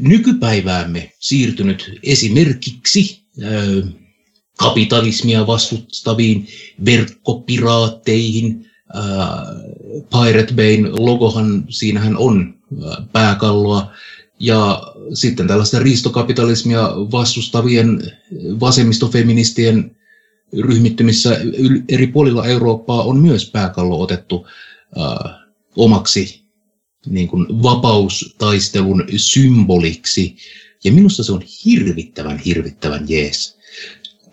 nykypäiväämme siirtynyt esimerkiksi uh, kapitalismia vastustaviin verkkopiraatteihin. Uh, Pirate Bayn logohan, siinähän on uh, pääkalloa. Ja sitten tällaista riistokapitalismia vastustavien vasemmistofeministien ryhmittymissä eri puolilla Eurooppaa on myös pääkallo otettu äh, omaksi niin kuin vapaustaistelun symboliksi. Ja minusta se on hirvittävän, hirvittävän jees.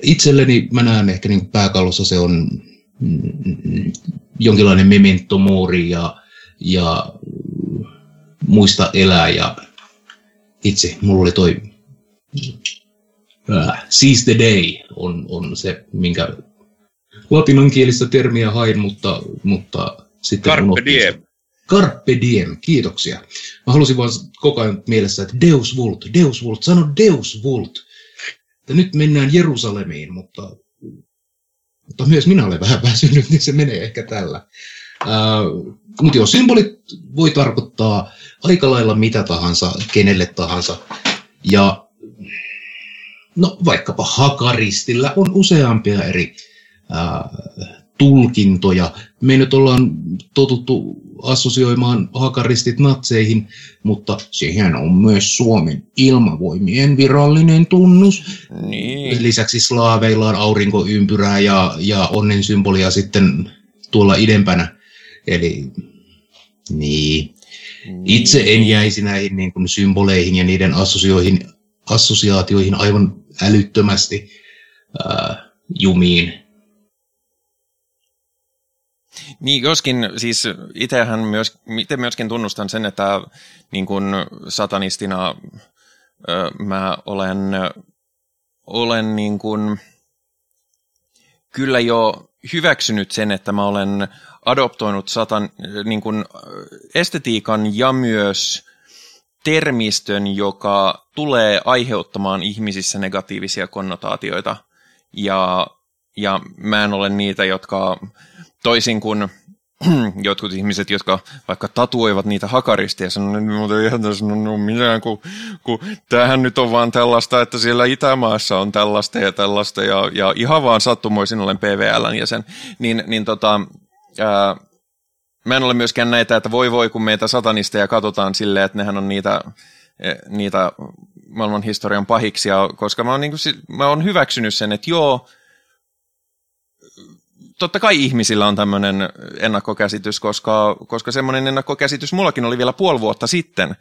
Itselleni mä näen ehkä niin pääkallossa se on mm, jonkinlainen memento mori ja, ja muista elää ja itse mulla oli toi äh, seize the day on, on se, minkä latinankielistä termiä hain, mutta, mutta sitten Carpe diem. Carpe diem, kiitoksia. Mä halusin vaan koko ajan mielessä, että Deus vult, Deus vult, sano Deus vult. Että nyt mennään Jerusalemiin, mutta, mutta myös minä olen vähän väsynyt, niin se menee ehkä tällä. Uh, mutta joo, symbolit voi tarkoittaa aika lailla mitä tahansa, kenelle tahansa. Ja no vaikkapa Hakaristillä on useampia eri ää, tulkintoja. Me nyt ollaan totuttu assosioimaan hakaristit natseihin, mutta sehän on myös Suomen ilmavoimien virallinen tunnus. Niin. Lisäksi slaaveilla on aurinkoympyrää ja, ja onnen symbolia sitten tuolla idempänä. Eli niin. Itse en jäisi näihin niin kuin symboleihin ja niiden assosioihin, assosiaatioihin aivan älyttömästi ää, jumiin. Niin, joskin siis itsehän myös, itse myöskin tunnustan sen, että niin kuin satanistina mä olen, olen niin kuin, kyllä jo hyväksynyt sen, että mä olen adoptoinut satan, niin kuin estetiikan ja myös termistön, joka tulee aiheuttamaan ihmisissä negatiivisia konnotaatioita. Ja, ja mä en ole niitä, jotka toisin kuin jotkut ihmiset, jotka vaikka tatuoivat niitä hakaristi ja sanoo, että mutta eihän tässä no mitään, kun, kun tämähän nyt on vaan tällaista, että siellä Itämaassa on tällaista ja tällaista ja, ja ihan vaan sattumoisin olen PVLn jäsen, niin, niin tota, ää, mä en ole myöskään näitä, että voi voi, kun meitä satanisteja katsotaan silleen, että nehän on niitä, e, niitä maailman historian pahiksia, koska mä oon, niin kuin, mä oon hyväksynyt sen, että joo, totta kai ihmisillä on tämmöinen ennakkokäsitys, koska, koska semmoinen ennakkokäsitys mullakin oli vielä puoli vuotta sitten.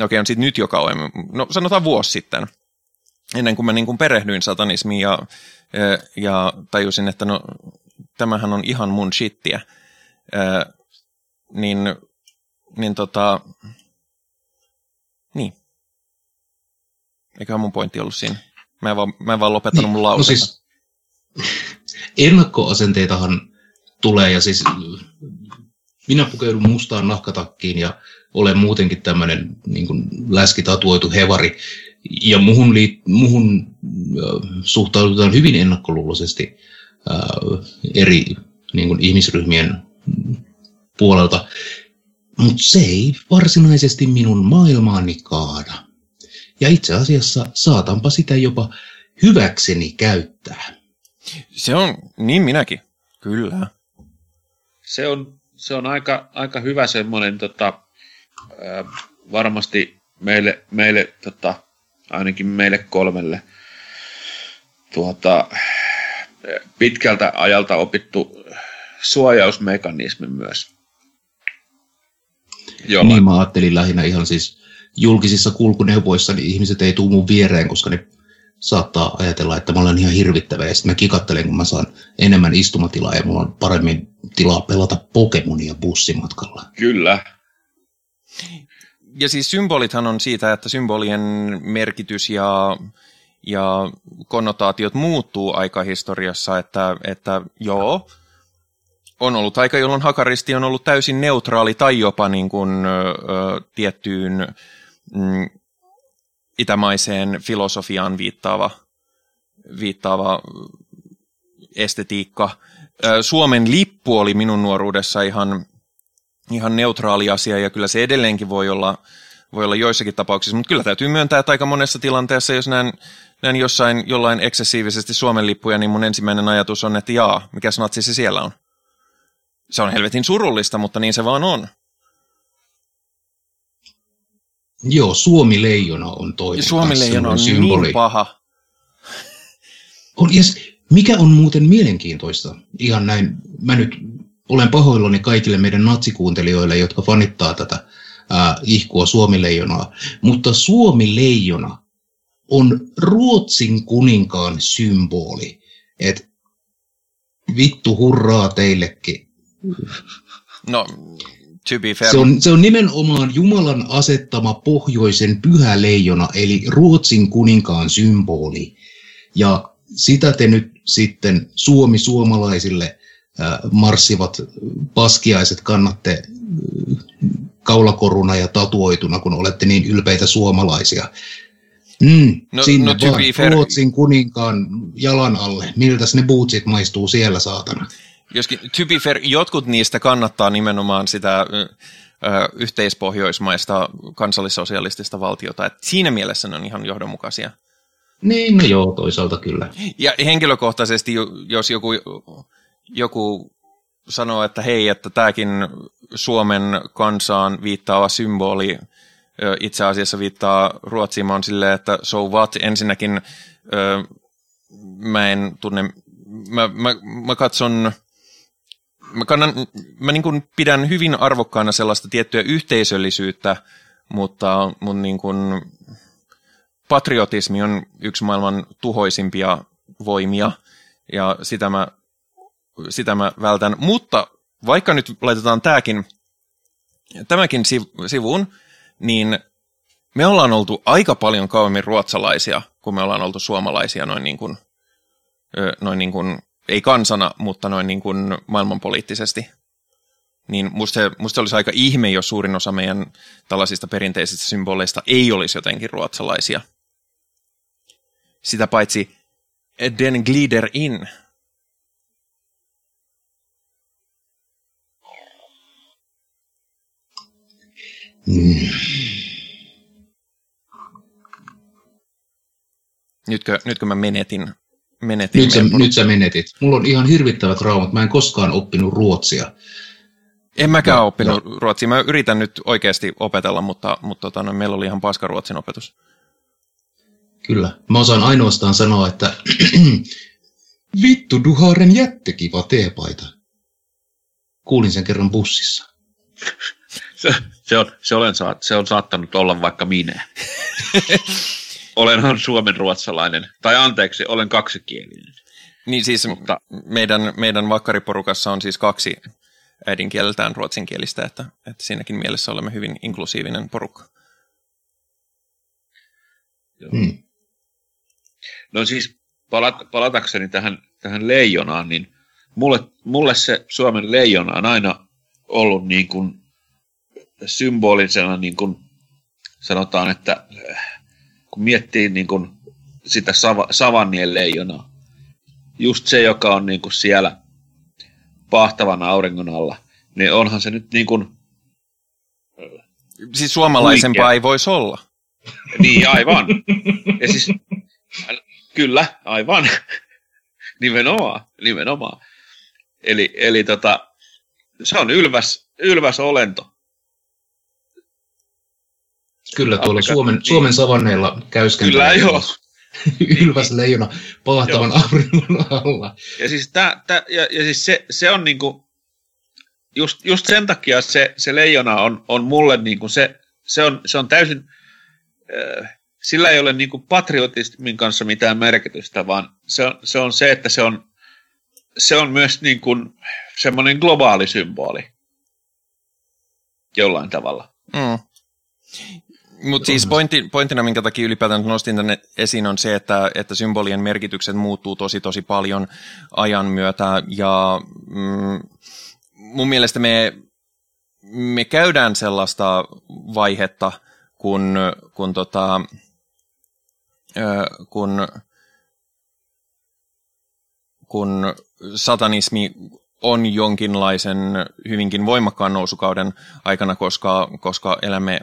Okei, on sitten nyt jo kauemmin, no sanotaan vuosi sitten, ennen kuin mä niin kuin perehdyin satanismiin ja, ja tajusin, että no tämähän on ihan mun shittiä. Niin, niin tota, niin. Eiköhän mun pointti ollut siinä. Mä en vaan, mä en vaan lopettanut niin, mun lausetta. No siis, ennakkoasenteitahan tulee ja siis minä pukeudun mustaan nahkatakkiin ja olen muutenkin tämmöinen niin läskitatuoitu hevari. Ja muhun, liit, muhun äh, suhtaudutaan hyvin ennakkoluuloisesti äh, eri niin kuin ihmisryhmien puolelta. Mutta se ei varsinaisesti minun maailmaani kaada. Ja itse asiassa saatanpa sitä jopa hyväkseni käyttää. Se on, niin minäkin, kyllä. Se on, se on aika, aika hyvä semmoinen tota, varmasti meille, meille tota, ainakin meille kolmelle tuota, pitkältä ajalta opittu suojausmekanismi myös. Jollain. Niin mä ajattelin lähinnä ihan siis julkisissa kulkuneuvoissa, niin ihmiset ei tuu mun viereen, koska ne saattaa ajatella, että mä olen ihan hirvittävä ja sitten mä kikattelen, kun mä saan enemmän istumatilaa ja mulla on paremmin tilaa pelata Pokemonia bussimatkalla. Kyllä. Ja siis symbolithan on siitä, että symbolien merkitys ja, ja konnotaatiot muuttuu aikahistoriassa, että, että joo, on ollut aika, jolloin hakaristi on ollut täysin neutraali tai jopa niin kuin, ö, tiettyyn mm, itämaiseen filosofiaan viittaava, viittaava estetiikka. Suomen lippu oli minun nuoruudessa ihan, ihan neutraali asia ja kyllä se edelleenkin voi olla, voi olla joissakin tapauksissa, mutta kyllä täytyy myöntää, että aika monessa tilanteessa, jos näen, näen jossain jollain eksessiivisesti Suomen lippuja, niin mun ensimmäinen ajatus on, että jaa, mikä natsi se siellä on. Se on helvetin surullista, mutta niin se vaan on. Joo, Suomi-leijona on toinen. Suomi-leijona on niin symboli. niin paha. On, yes, mikä on muuten mielenkiintoista, ihan näin, mä nyt olen pahoillani kaikille meidän natsikuuntelijoille, jotka fanittaa tätä ää, ihkua Suomi-leijonaa, mutta Suomi-leijona on Ruotsin kuninkaan symboli. Et vittu hurraa teillekin. No. Se on, se on nimenomaan Jumalan asettama pohjoisen pyhä leijona, eli Ruotsin kuninkaan symboli. Ja sitä te nyt sitten Suomi suomalaisille äh, marssivat paskiaiset kannatte äh, kaulakoruna ja tatuoituna, kun olette niin ylpeitä suomalaisia. Mm, no, sinne no, vaan, fair... Ruotsin kuninkaan jalan alle. Miltäs ne bootsit maistuu siellä, saatana? Joskin, to be fair, jotkut niistä kannattaa nimenomaan sitä yhteispohjoismaista kansallissosialistista valtiota. Et siinä mielessä ne on ihan johdonmukaisia. Niin, no joo, toisaalta kyllä. Ja henkilökohtaisesti, jos joku, joku sanoo, että hei, että tämäkin Suomen kansaan viittaava symboli itse asiassa viittaa Ruotsiin, mä silleen, että so what, ensinnäkin mä en tunne, mä, mä, mä katson mä, kannan, mä niin kuin pidän hyvin arvokkaana sellaista tiettyä yhteisöllisyyttä, mutta mun niin kuin patriotismi on yksi maailman tuhoisimpia voimia, ja sitä mä, sitä mä vältän. Mutta vaikka nyt laitetaan tämäkin, tämäkin sivuun, niin me ollaan oltu aika paljon kauemmin ruotsalaisia, kun me ollaan oltu suomalaisia noin niin kuin, noin niin kuin ei kansana, mutta noin niin kuin maailmanpoliittisesti. Niin musta musta olisi aika ihme, jos suurin osa meidän tällaisista perinteisistä symboleista ei olisi jotenkin ruotsalaisia. Sitä paitsi Den glider in. Mm. Nytkö, nytkö mä menetin menetin Nyt, sä, nyt sä menetit. Mulla on ihan hirvittävät traumat. Mä en koskaan oppinut ruotsia. En mäkään Joo, oppinut ruotsia. Mä yritän nyt oikeasti opetella, mutta, mutta tota, no, meillä oli ihan paska ruotsin opetus. Kyllä. Mä osaan ainoastaan sanoa, että vittu Duharen jättekiva teepaita. Kuulin sen kerran bussissa. Se, se, on, se, olen, saat- se on saattanut olla vaikka minä. Olenhan suomen ruotsalainen. Tai anteeksi, olen kaksikielinen. Niin siis Mutta- meidän, meidän vakkariporukassa on siis kaksi äidinkieleltään ruotsinkielistä, että, että siinäkin mielessä olemme hyvin inklusiivinen porukka. Hmm. No siis palat, palatakseni tähän, tähän leijonaan, niin mulle, mulle se Suomen leijona on aina ollut niin kuin symbolisena, niin kuin sanotaan, että kun miettii niin kuin sitä sava, savannien leijonaa, just se, joka on niin kuin siellä pahtavan auringon alla, niin onhan se nyt niin kuin, Siis suomalaisempaa Huikea. ei voisi olla. niin aivan. Ja siis, kyllä, aivan. nimenomaan, nimenomaan. Eli, eli tota, se on ylväs, ylväs olento. Kyllä tuolla Afrikan- Suomen, niin. Suomen savanneilla käyskentelee. Kyllä joo. Ylväs leijona pahtavan auringon alla. Ja siis, tää, tää, ja, ja siis se, se on niinku, just, just sen takia se, se leijona on, on mulle niinku se, se on, se on täysin, äh, sillä ei ole niinku patriotismin kanssa mitään merkitystä, vaan se on se, on se että se on, se on myös niinku semmoinen globaali symboli jollain tavalla. Mm. Mutta siis pointti, pointtina, minkä takia ylipäätään nostin tänne esiin, on se, että, että symbolien merkitykset muuttuu tosi tosi paljon ajan myötä. Ja mm, mun mielestä me, me käydään sellaista vaihetta, kun, kun, tota, kun, kun satanismi on jonkinlaisen hyvinkin voimakkaan nousukauden aikana, koska, koska elämme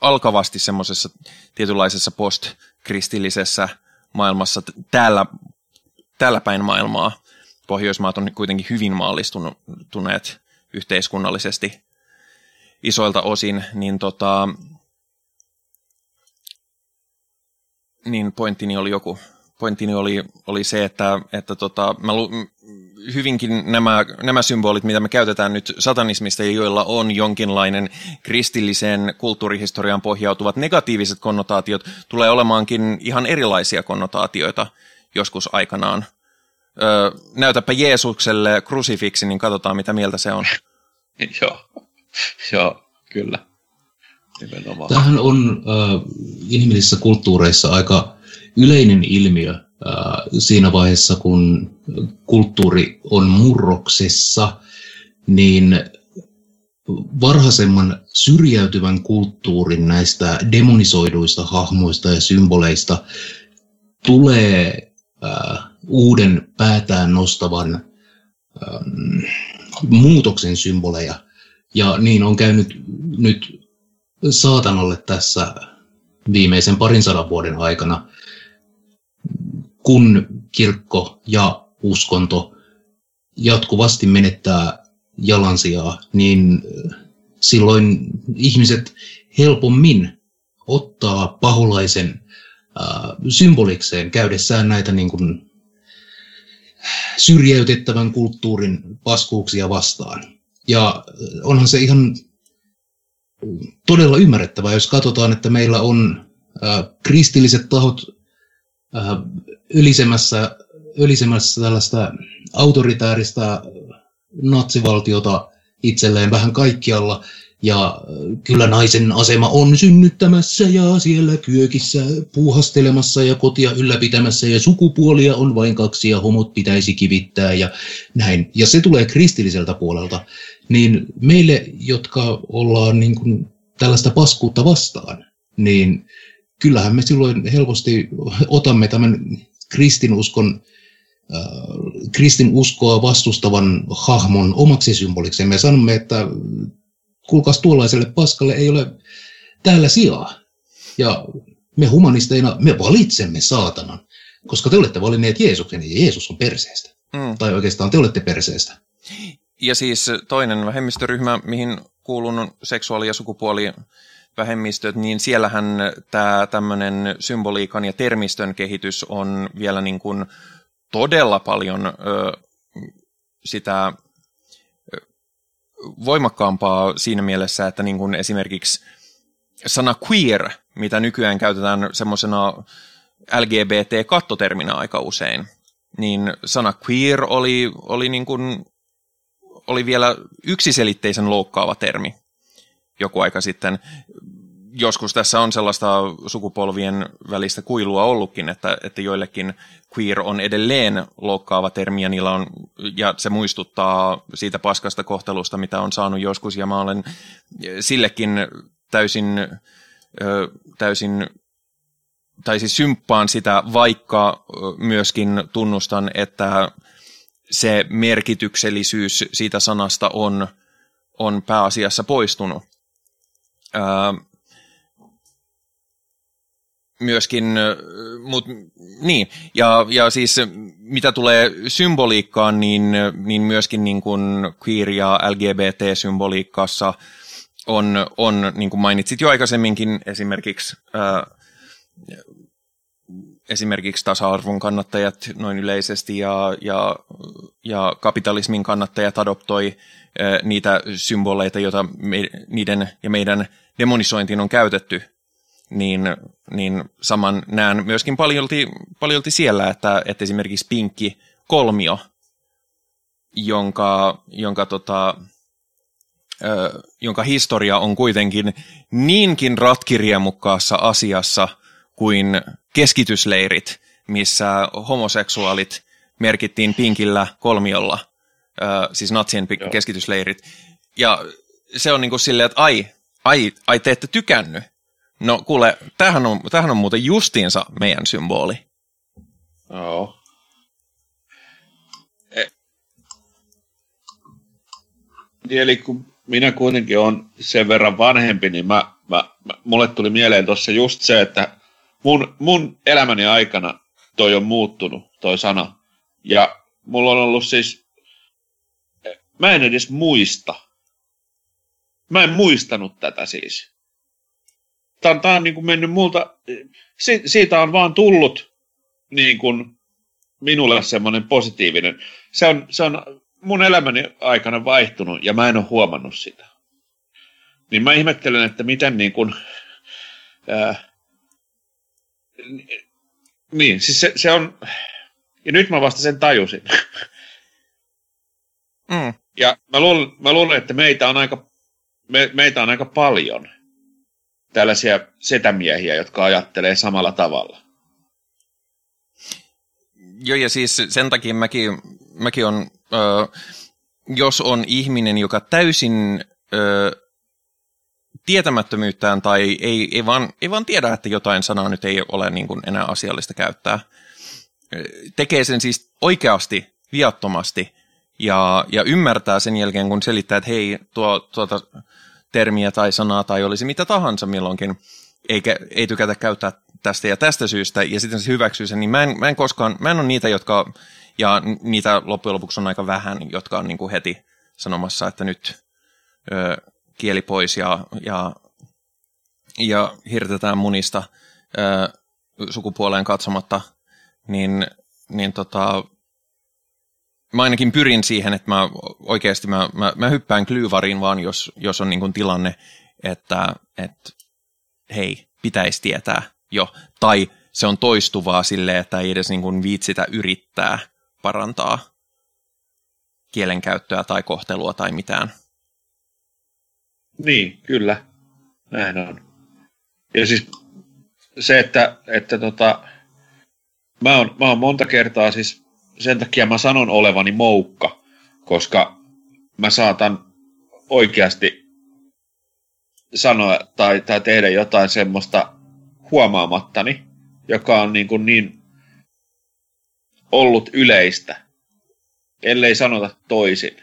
alkavasti semmoisessa tietynlaisessa postkristillisessä maailmassa täällä, täällä päin maailmaa. Pohjoismaat on kuitenkin hyvin maallistuneet yhteiskunnallisesti isoilta osin, niin, tota, niin pointtini oli joku, pointtini oli, oli se, että, että tota, mä lu, hyvinkin nämä, nämä symbolit, mitä me käytetään nyt satanismista ja joilla on jonkinlainen kristilliseen kulttuurihistoriaan pohjautuvat negatiiviset konnotaatiot, tulee olemaankin ihan erilaisia konnotaatioita joskus aikanaan. Öö, näytäpä Jeesukselle krusifiksi, niin katsotaan mitä mieltä se on. joo, joo, kyllä. Nimenomaan. Tämähän on äh, inhimillisissä kulttuureissa aika yleinen ilmiö äh, siinä vaiheessa, kun kulttuuri on murroksessa, niin varhaisemman syrjäytyvän kulttuurin näistä demonisoiduista hahmoista ja symboleista tulee äh, uuden päätään nostavan ähm, muutoksen symboleja. Ja niin on käynyt nyt saatanalle tässä viimeisen parin sadan vuoden aikana, kun kirkko ja uskonto jatkuvasti menettää jalansijaa, niin silloin ihmiset helpommin ottaa paholaisen äh, symbolikseen käydessään näitä niin kuin syrjäytettävän kulttuurin paskuuksia vastaan. Ja onhan se ihan todella ymmärrettävää, jos katsotaan, että meillä on äh, kristilliset tahot äh, ylisemässä, ylisemässä tällaista autoritääristä natsivaltiota itselleen vähän kaikkialla, ja äh, kyllä naisen asema on synnyttämässä ja siellä kyökissä puuhastelemassa ja kotia ylläpitämässä ja sukupuolia on vain kaksi ja homot pitäisi kivittää ja näin. Ja se tulee kristilliseltä puolelta. Niin meille, jotka ollaan niin kuin tällaista paskuutta vastaan, niin kyllähän me silloin helposti otamme tämän kristinuskon äh, kristinuskoa vastustavan hahmon omaksi symbolikseen. Me sanomme, että kuulkaas tuollaiselle paskalle ei ole täällä sijaa. Ja me humanisteina, me valitsemme saatanan, koska te olette valinneet Jeesuksen ja Jeesus on perseestä. Mm. Tai oikeastaan te olette perseestä. Ja siis toinen vähemmistöryhmä, mihin kuulun seksuaali- ja sukupuoli vähemmistöt, niin siellähän tämä tämmöinen symboliikan ja termistön kehitys on vielä niin kuin todella paljon ö, sitä voimakkaampaa siinä mielessä, että niin kuin esimerkiksi sana queer, mitä nykyään käytetään semmoisena LGBT-kattoterminä aika usein, niin sana queer oli, oli, niin kuin, oli vielä yksiselitteisen loukkaava termi joku aika sitten. Joskus tässä on sellaista sukupolvien välistä kuilua ollutkin, että, että joillekin queer on edelleen loukkaava termi ja, niillä on, ja se muistuttaa siitä paskasta kohtelusta, mitä on saanut joskus, ja mä olen sillekin täysin, täysin tai siis symppaan sitä, vaikka myöskin tunnustan, että se merkityksellisyys siitä sanasta on, on pääasiassa poistunut. Ää, myöskin, mut, niin, ja, ja siis mitä tulee symboliikkaan, niin, niin myöskin niin kuin queer- ja LGBT-symboliikassa on, on, niin kuin mainitsit jo aikaisemminkin, esimerkiksi ää, esimerkiksi tasa-arvon kannattajat noin yleisesti ja, ja, ja kapitalismin kannattajat adoptoi niitä symboleita, joita me, niiden ja meidän demonisointiin on käytetty, niin, niin saman näen myöskin paljolti, paljolti siellä, että, että esimerkiksi pinkki kolmio, jonka, jonka, tota, ö, jonka historia on kuitenkin niinkin ratkiriemukkaassa asiassa kuin keskitysleirit, missä homoseksuaalit merkittiin pinkillä kolmiolla, ö, siis natsien Joo. keskitysleirit. Ja se on niin kuin silleen, että ai, ai, ai te ette tykännyt. No kuule, tämähän on, tämähän on muuten justiinsa meidän symboli. Joo. E- eli kun minä kuitenkin olen sen verran vanhempi, niin mä, mä, mä, mulle tuli mieleen tuossa just se, että mun, mun elämäni aikana toi on muuttunut, toi sana. Ja mulla on ollut siis, mä en edes muista, Mä en muistanut tätä siis. Tämä, tämä on niin kuin mennyt multa, si, siitä on vaan tullut niin kuin minulle semmoinen positiivinen. Se on, se on mun elämäni aikana vaihtunut ja mä en ole huomannut sitä. Niin mä ihmettelen, että miten niin kuin, ää, niin, siis se, se on, ja nyt mä vasta sen tajusin. Mm. Ja mä luulen, mä luulen, että meitä on aika me, meitä on aika paljon tällaisia setämiehiä, jotka ajattelee samalla tavalla. Joo, ja siis sen takia mäkin, mäkin on, ö, jos on ihminen, joka täysin ö, tietämättömyyttään tai ei, ei, vaan, ei vaan tiedä, että jotain sanaa nyt ei ole niin kuin enää asiallista käyttää, tekee sen siis oikeasti viattomasti ja, ja ymmärtää sen jälkeen, kun selittää, että hei, tuo, tuota termiä tai sanaa tai olisi mitä tahansa milloinkin, eikä, ei tykätä käyttää tästä ja tästä syystä, ja sitten se hyväksyy sen, niin mä en, mä en koskaan, mä en ole niitä, jotka, ja niitä loppujen lopuksi on aika vähän, jotka on niin kuin heti sanomassa, että nyt ö, kieli pois ja, ja, ja hirtetään munista ö, sukupuoleen katsomatta, niin, niin tota, mä ainakin pyrin siihen, että mä oikeasti mä, mä, mä hyppään klyyvariin vaan, jos, jos on niin kuin tilanne, että, että hei, pitäisi tietää jo. Tai se on toistuvaa sille, että ei edes niin kuin viitsitä yrittää parantaa kielenkäyttöä tai kohtelua tai mitään. Niin, kyllä. Näin on. Ja siis se, että, että tota, mä oon, mä oon monta kertaa siis sen takia mä sanon olevani moukka, koska mä saatan oikeasti sanoa tai, tai tehdä jotain semmoista huomaamattani, joka on niin, kuin niin ollut yleistä, ellei sanota toisin.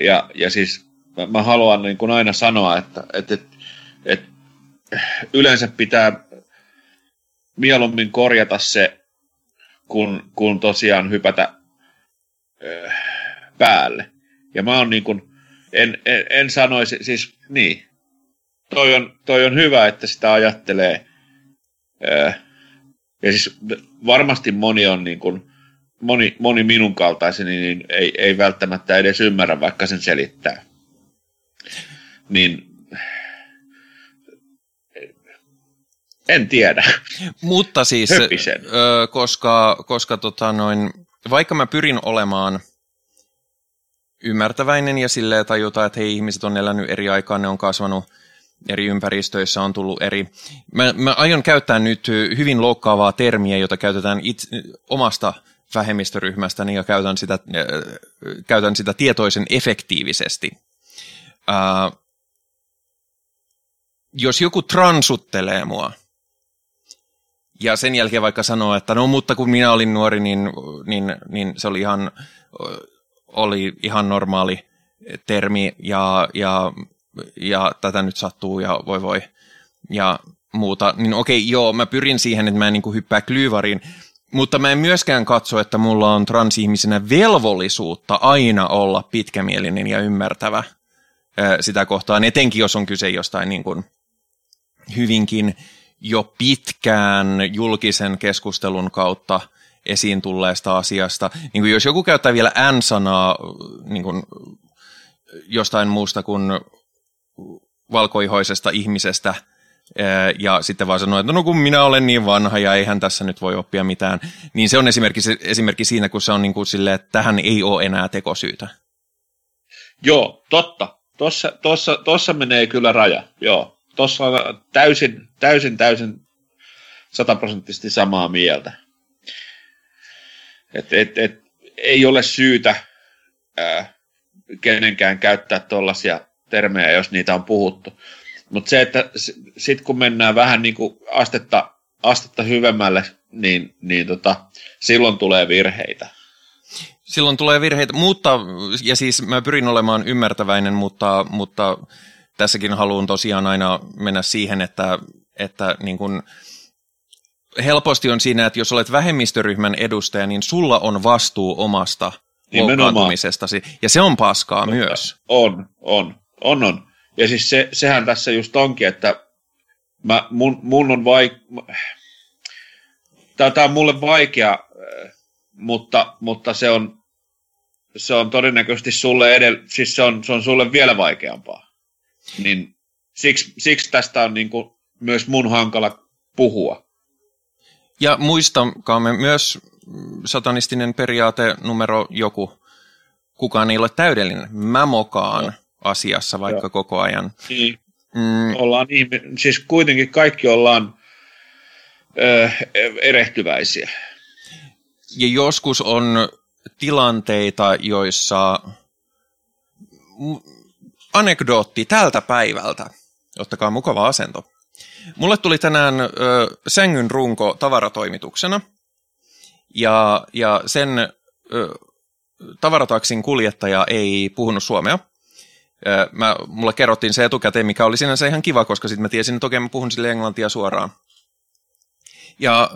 Ja, ja siis mä, mä haluan niin kuin aina sanoa, että, että, että, että yleensä pitää mieluummin korjata se, kun, kun tosiaan hypätä ö, päälle. Ja mä oon niin kuin, en, en, en sanoisi, siis niin, toi on, toi on hyvä, että sitä ajattelee. Ö, ja siis varmasti moni on niin kuin, moni, moni minun kaltaiseni niin ei, ei välttämättä edes ymmärrä, vaikka sen selittää. Niin en tiedä. Mutta siis, ö, koska, koska tota noin, vaikka mä pyrin olemaan ymmärtäväinen ja silleen tajuta, että hei, ihmiset on elänyt eri aikaan, ne on kasvanut eri ympäristöissä, on tullut eri... Mä, mä aion käyttää nyt hyvin loukkaavaa termiä, jota käytetään itse, omasta vähemmistöryhmästäni ja käytän sitä, äh, käytän sitä tietoisen efektiivisesti. Äh, jos joku transuttelee mua, ja sen jälkeen vaikka sanoo, että no mutta kun minä olin nuori, niin, niin, niin se oli ihan, oli ihan normaali termi ja, ja, ja tätä nyt sattuu ja voi voi. Ja muuta, niin okei, joo, mä pyrin siihen, että mä en niin kuin hyppää klyyvariin, mutta mä en myöskään katso, että mulla on transihmisenä velvollisuutta aina olla pitkämielinen ja ymmärtävä sitä kohtaan, etenkin jos on kyse jostain niin kuin hyvinkin jo pitkään julkisen keskustelun kautta esiin tulleesta asiasta. Niin kuin jos joku käyttää vielä N-sanaa niin kuin jostain muusta kuin valkoihoisesta ihmisestä, ja sitten vaan sanoo, että no kun minä olen niin vanha ja eihän tässä nyt voi oppia mitään, niin se on esimerkki, esimerkki siinä, kun se on niin kuin silleen, että tähän ei ole enää tekosyytä. Joo, totta. Tossa, tossa, tossa menee kyllä raja, joo. Tossa on täysin, täysin, täysin sataprosenttisesti samaa mieltä. Et, et, et, ei ole syytä ää, kenenkään käyttää tuollaisia termejä, jos niitä on puhuttu. Mutta se, että sitten kun mennään vähän niin kuin astetta, astetta hyvemmälle, niin, niin tota, silloin tulee virheitä. Silloin tulee virheitä, mutta, ja siis mä pyrin olemaan ymmärtäväinen, mutta, mutta tässäkin haluan tosiaan aina mennä siihen, että, että niin kun, helposti on siinä, että jos olet vähemmistöryhmän edustaja, niin sulla on vastuu omasta loukkaantumisestasi, ja se on paskaa Mutta myös. On, on, on, on. Ja siis se, sehän tässä just onkin, että mä, mun, mun on vaik... Tämä on mulle vaikea, äh, mutta, mutta se, on, se on todennäköisesti sulle edellä, siis se on, se on sulle vielä vaikeampaa. Niin siksi, siksi tästä on niin kuin myös mun hankala puhua. Ja muistakaamme myös satanistinen periaate numero joku. Kukaan ei ole täydellinen. Mä mokaan. No asiassa vaikka Joo. koko ajan. Niin. Mm. Ollaan ihme, siis kuitenkin kaikki ollaan ö, erehtyväisiä. Ja joskus on tilanteita, joissa anekdootti tältä päivältä. Ottakaa mukava asento. Mulle tuli tänään ö, sängyn runko tavaratoimituksena. Ja, ja sen ö, tavarataksin kuljettaja ei puhunut suomea. Mä, mulle kerrottiin se etukäteen, mikä oli sinänsä ihan kiva, koska sitten mä tiesin, että okei, mä puhun sille englantia suoraan. Ja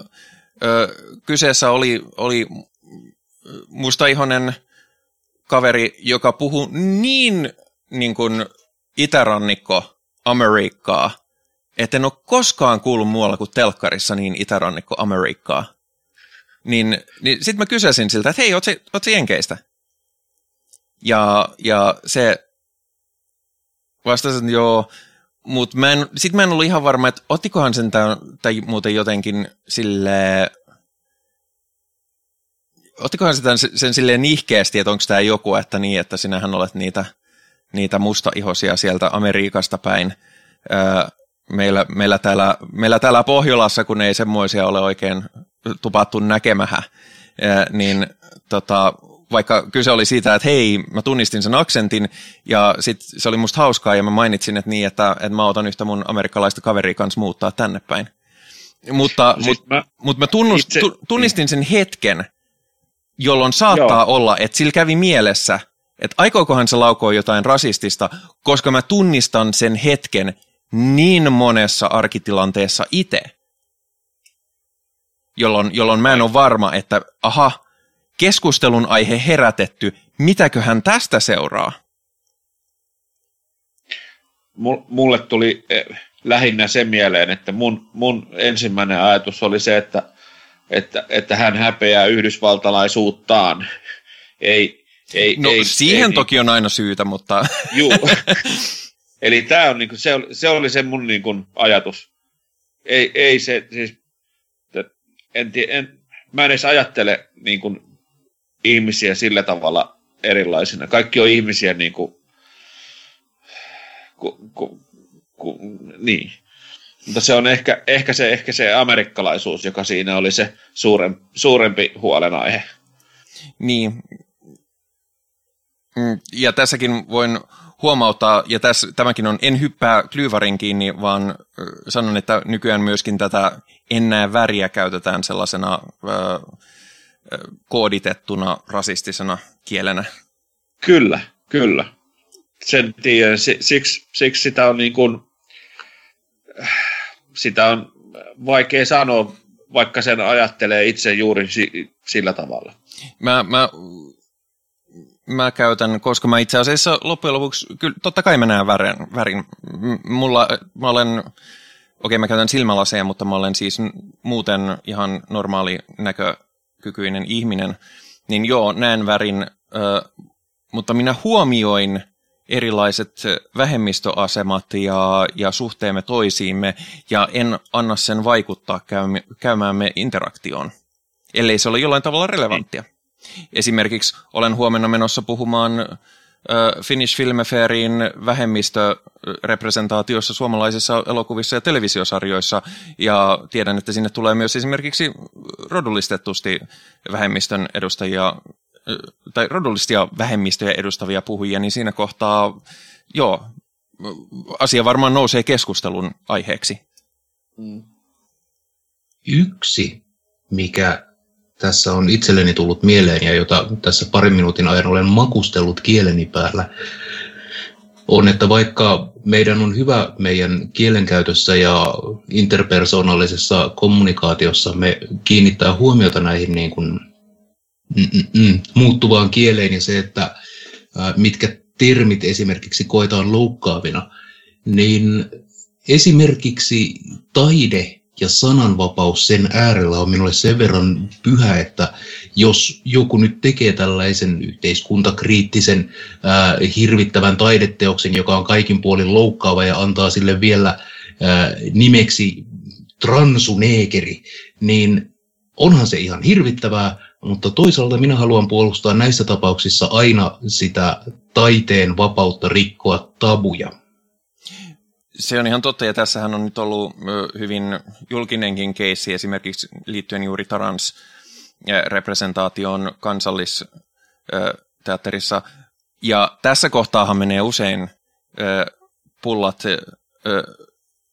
ö, kyseessä oli, oli mustaihonen kaveri, joka puhuu niin, niin kuin itärannikko Amerikkaa, että en ole koskaan kuullut muualla kuin telkkarissa niin itärannikko Amerikkaa. Niin, niin sitten mä kysäsin siltä, että hei, oot se, jenkeistä? Ja, ja se vastasin, että joo, mutta sitten mä en ollut ihan varma, että ottikohan sen tämän, tai muuten jotenkin sille ottikohan se tämän, sen silleen nihkeästi, että onko tämä joku, että niin, että sinähän olet niitä, niitä mustaihosia sieltä Amerikasta päin. Öö, meillä, meillä, täällä, meillä täällä Pohjolassa, kun ei semmoisia ole oikein tupattu näkemähä, öö, niin tota, vaikka kyse oli siitä, että hei, mä tunnistin sen aksentin ja sit se oli musta hauskaa ja mä mainitsin, että niin, että, että mä otan yhtä mun amerikkalaista kaveria kanssa muuttaa tänne päin. Mutta, siis mut, mä, mut mä tunnust, itse, tunnistin sen hetken, jolloin saattaa Joo. olla, että sillä kävi mielessä, että aikookohan se laukoa jotain rasistista, koska mä tunnistan sen hetken niin monessa arkitilanteessa itse, jolloin, jolloin mä en ole varma, että aha, keskustelun aihe herätetty, mitäköhän tästä seuraa? Mulle tuli eh, lähinnä se mieleen, että mun, mun ensimmäinen ajatus oli se, että, että, että hän häpeää yhdysvaltalaisuuttaan. Ei, ei, no ei, siihen ei, toki on aina syytä, mutta... Juu. Eli tämä on, niin kuin, se, oli, se oli se mun niin kuin, ajatus. Ei, ei se, siis, en, en, mä en edes ajattele niin kuin, ihmisiä sillä tavalla erilaisina. Kaikki on ihmisiä niin kuin, ku, ku, ku, niin. Mutta se on ehkä, ehkä, se, ehkä se amerikkalaisuus, joka siinä oli se suurempi, suurempi huolenaihe. Niin. Mm, ja tässäkin voin huomauttaa, ja tässä, tämäkin on, en hyppää klyyvarin kiinni, vaan sanon, että nykyään myöskin tätä ennää väriä käytetään sellaisena ö, kooditettuna rasistisena kielenä. Kyllä, kyllä. Sen tiedän, siksi, siksi sitä on niin kuin, sitä on vaikea sanoa, vaikka sen ajattelee itse juuri sillä tavalla. Mä, mä, mä käytän, koska mä itse asiassa loppujen lopuksi, kyllä totta kai mä näen värin. värin. Mulla, mä olen, okei mä käytän silmälaseja, mutta mä olen siis muuten ihan normaali näkökykyinen ihminen, niin joo, näen värin, mutta minä huomioin erilaiset vähemmistöasemat ja, ja suhteemme toisiimme, ja en anna sen vaikuttaa käymäämme interaktioon, ellei se ole jollain tavalla relevanttia. Esimerkiksi olen huomenna menossa puhumaan Finnish Film Fairin vähemmistörepresentaatiossa suomalaisissa elokuvissa ja televisiosarjoissa, ja tiedän, että sinne tulee myös esimerkiksi rodullistetusti vähemmistön edustajia tai rodullisia vähemmistöjä edustavia puhujia, niin siinä kohtaa, joo, asia varmaan nousee keskustelun aiheeksi. Yksi, mikä tässä on itselleni tullut mieleen ja jota tässä parin minuutin ajan olen makustellut kieleni päällä, on, että vaikka meidän on hyvä meidän kielenkäytössä ja interpersonallisessa kommunikaatiossa me kiinnittää huomiota näihin niin kuin Mm-mm. muuttuvaan kieleen ja se, että mitkä termit esimerkiksi koetaan loukkaavina, niin esimerkiksi taide ja sananvapaus sen äärellä on minulle sen verran pyhä, että jos joku nyt tekee tällaisen yhteiskuntakriittisen ää, hirvittävän taideteoksen, joka on kaikin puolin loukkaava ja antaa sille vielä ää, nimeksi transuneekeri, niin onhan se ihan hirvittävää, mutta toisaalta minä haluan puolustaa näissä tapauksissa aina sitä taiteen vapautta rikkoa tabuja. Se on ihan totta, ja tässähän on nyt ollut hyvin julkinenkin keissi esimerkiksi liittyen juuri Tarans representaation kansallisteatterissa. Ja tässä kohtaahan menee usein pullat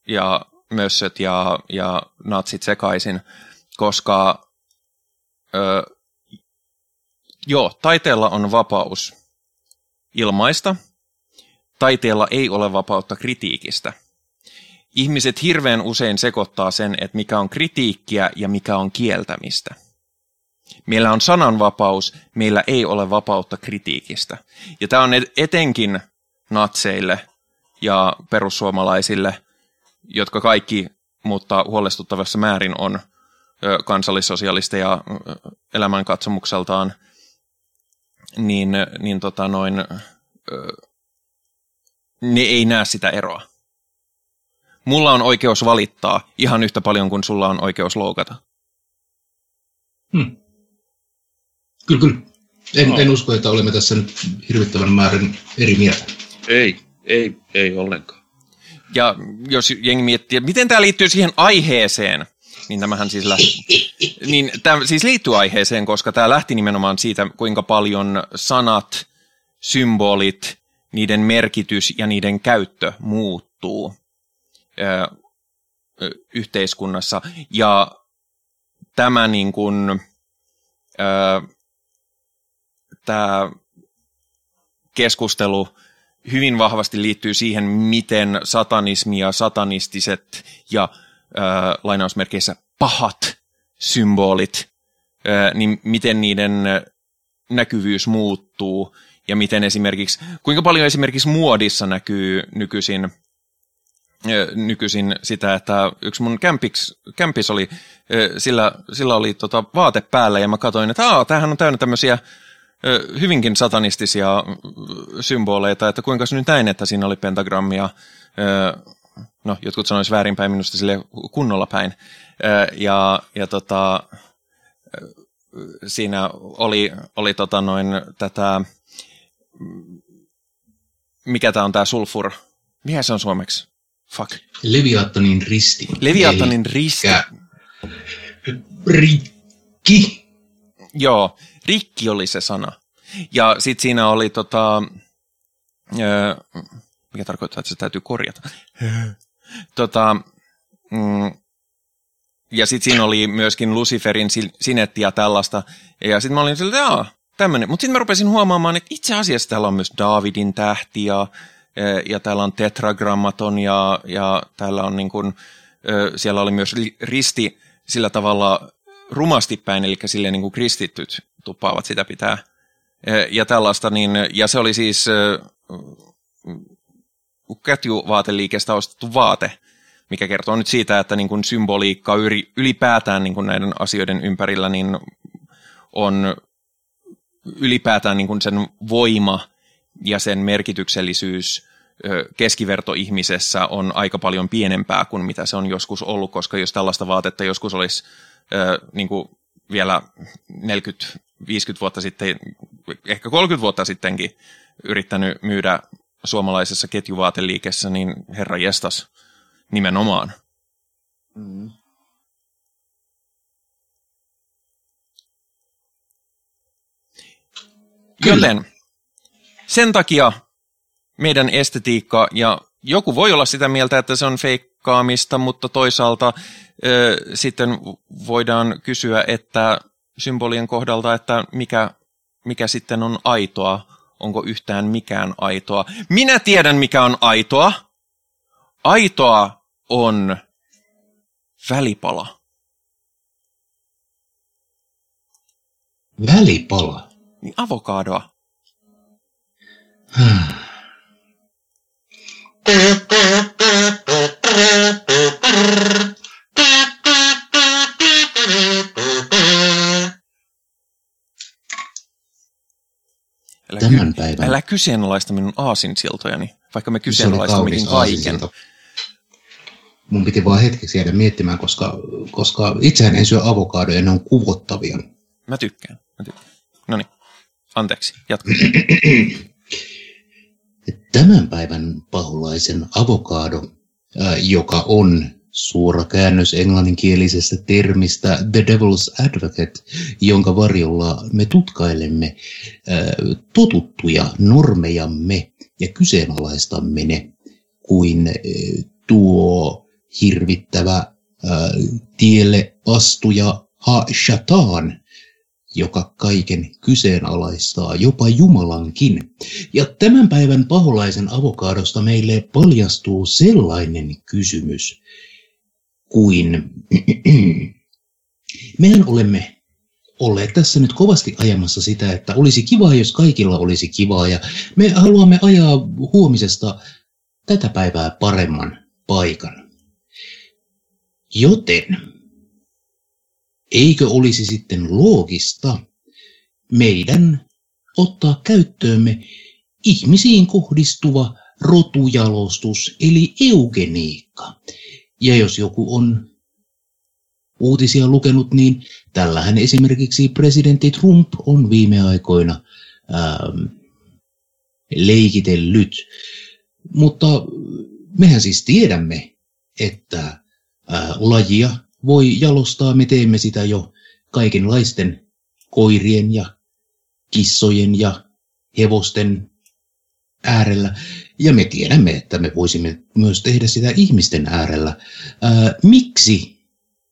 ja mössöt ja, ja natsit sekaisin, koska Joo, taiteella on vapaus ilmaista. Taiteella ei ole vapautta kritiikistä. Ihmiset hirveän usein sekoittaa sen, että mikä on kritiikkiä ja mikä on kieltämistä. Meillä on sananvapaus, meillä ei ole vapautta kritiikistä. Ja tämä on etenkin natseille ja perussuomalaisille, jotka kaikki, mutta huolestuttavassa määrin on kansallissosialisteja elämänkatsomukseltaan – niin, niin tota noin, ne ei näe sitä eroa. Mulla on oikeus valittaa ihan yhtä paljon kuin sulla on oikeus loukata. Hmm. Kyllä, kyllä. En, no. en usko, että olemme tässä nyt hirvittävän määrän eri mieltä. Ei, ei, ei ollenkaan. Ja jos jengi miettii, että miten tämä liittyy siihen aiheeseen, niin tämähän siis lähti, niin tämä siis liittyy aiheeseen, koska tämä lähti nimenomaan siitä, kuinka paljon sanat, symbolit, niiden merkitys ja niiden käyttö muuttuu ö, yhteiskunnassa. Ja tämä niin kuin, ö, tämä keskustelu hyvin vahvasti liittyy siihen, miten satanismi ja satanistiset ja ää, lainausmerkeissä pahat symbolit, ää, niin miten niiden näkyvyys muuttuu ja miten esimerkiksi, kuinka paljon esimerkiksi muodissa näkyy nykyisin nykyisin sitä, että yksi mun kämpiks, kämpis oli, sillä, sillä oli tota vaate päällä ja mä katsoin, että Aa, tämähän on täynnä tämmöisiä hyvinkin satanistisia symboleita, että kuinka se nyt näin, että siinä oli pentagrammia, no jotkut sanois väärinpäin minusta sille kunnolla päin, ja, ja tota, siinä oli, oli tota noin tätä, mikä tämä on tämä sulfur, mikä se on suomeksi? Fuck. Leviathanin risti. Leviathanin risti. Rikki. Joo, rikki oli se sana. Ja sitten siinä oli tota, öö, mikä tarkoittaa, että se täytyy korjata. tota, mm, ja sitten siinä oli myöskin Luciferin sinetti ja tällaista. Ja sitten mä olin sillä, että tämmöinen. Mutta sitten mä rupesin huomaamaan, että itse asiassa täällä on myös Davidin tähti ja, ja täällä on tetragrammaton ja, ja täällä on niin kuin, siellä oli myös risti sillä tavalla rumasti päin, eli silleen niin kuin kristityt tuppaavat sitä pitää. Ja tällaista, niin, ja se oli siis ketjuvaateliikeestä ostettu vaate, mikä kertoo nyt siitä, että niin kuin symboliikka ylipäätään niin kuin näiden asioiden ympärillä niin on ylipäätään niin kuin sen voima ja sen merkityksellisyys keskivertoihmisessä on aika paljon pienempää kuin mitä se on joskus ollut, koska jos tällaista vaatetta joskus olisi niin kuin vielä 40-50 vuotta sitten, ehkä 30 vuotta sittenkin yrittänyt myydä suomalaisessa ketjuvaateliikessä, niin herra jestas nimenomaan. Mm. Joten sen takia meidän estetiikka, ja joku voi olla sitä mieltä, että se on feikkaamista, mutta toisaalta ö, sitten voidaan kysyä, että symbolien kohdalta, että mikä, mikä sitten on aitoa, onko yhtään mikään aitoa. Minä tiedän, mikä on aitoa. Aitoa on välipala. Välipala? Niin avokadoa. Älä, Tämän ky- päivän. älä kyseenalaista minun aasinsiltojani, vaikka me kyseenalaistammekin kaiken. Mun piti vaan hetkeksi jäädä miettimään, koska, koska itsehän en syö avokadoja, ne on kuvottavia. Mä tykkään. Mä tykkään. No niin, anteeksi, jatka. Tämän päivän paholaisen avokado, joka on suora käännös englanninkielisestä termistä The Devil's Advocate, jonka varjolla me tutkailemme totuttuja normejamme ja kyseenalaistamme ne kuin tuo hirvittävä tielle astuja Ha-Shatan, joka kaiken kyseenalaistaa, jopa Jumalankin. Ja tämän päivän paholaisen avokaadosta meille paljastuu sellainen kysymys kuin, mehän olemme olleet tässä nyt kovasti ajamassa sitä, että olisi kivaa, jos kaikilla olisi kivaa, ja me haluamme ajaa huomisesta tätä päivää paremman paikan. Joten Eikö olisi sitten loogista meidän ottaa käyttöömme ihmisiin kohdistuva rotujalostus eli eugeniikka? Ja jos joku on uutisia lukenut, niin tällähän esimerkiksi presidentti Trump on viime aikoina ähm, leikitellyt. Mutta mehän siis tiedämme, että äh, lajia voi jalostaa, me teemme sitä jo kaikenlaisten koirien ja kissojen ja hevosten äärellä. Ja me tiedämme, että me voisimme myös tehdä sitä ihmisten äärellä. Ää, miksi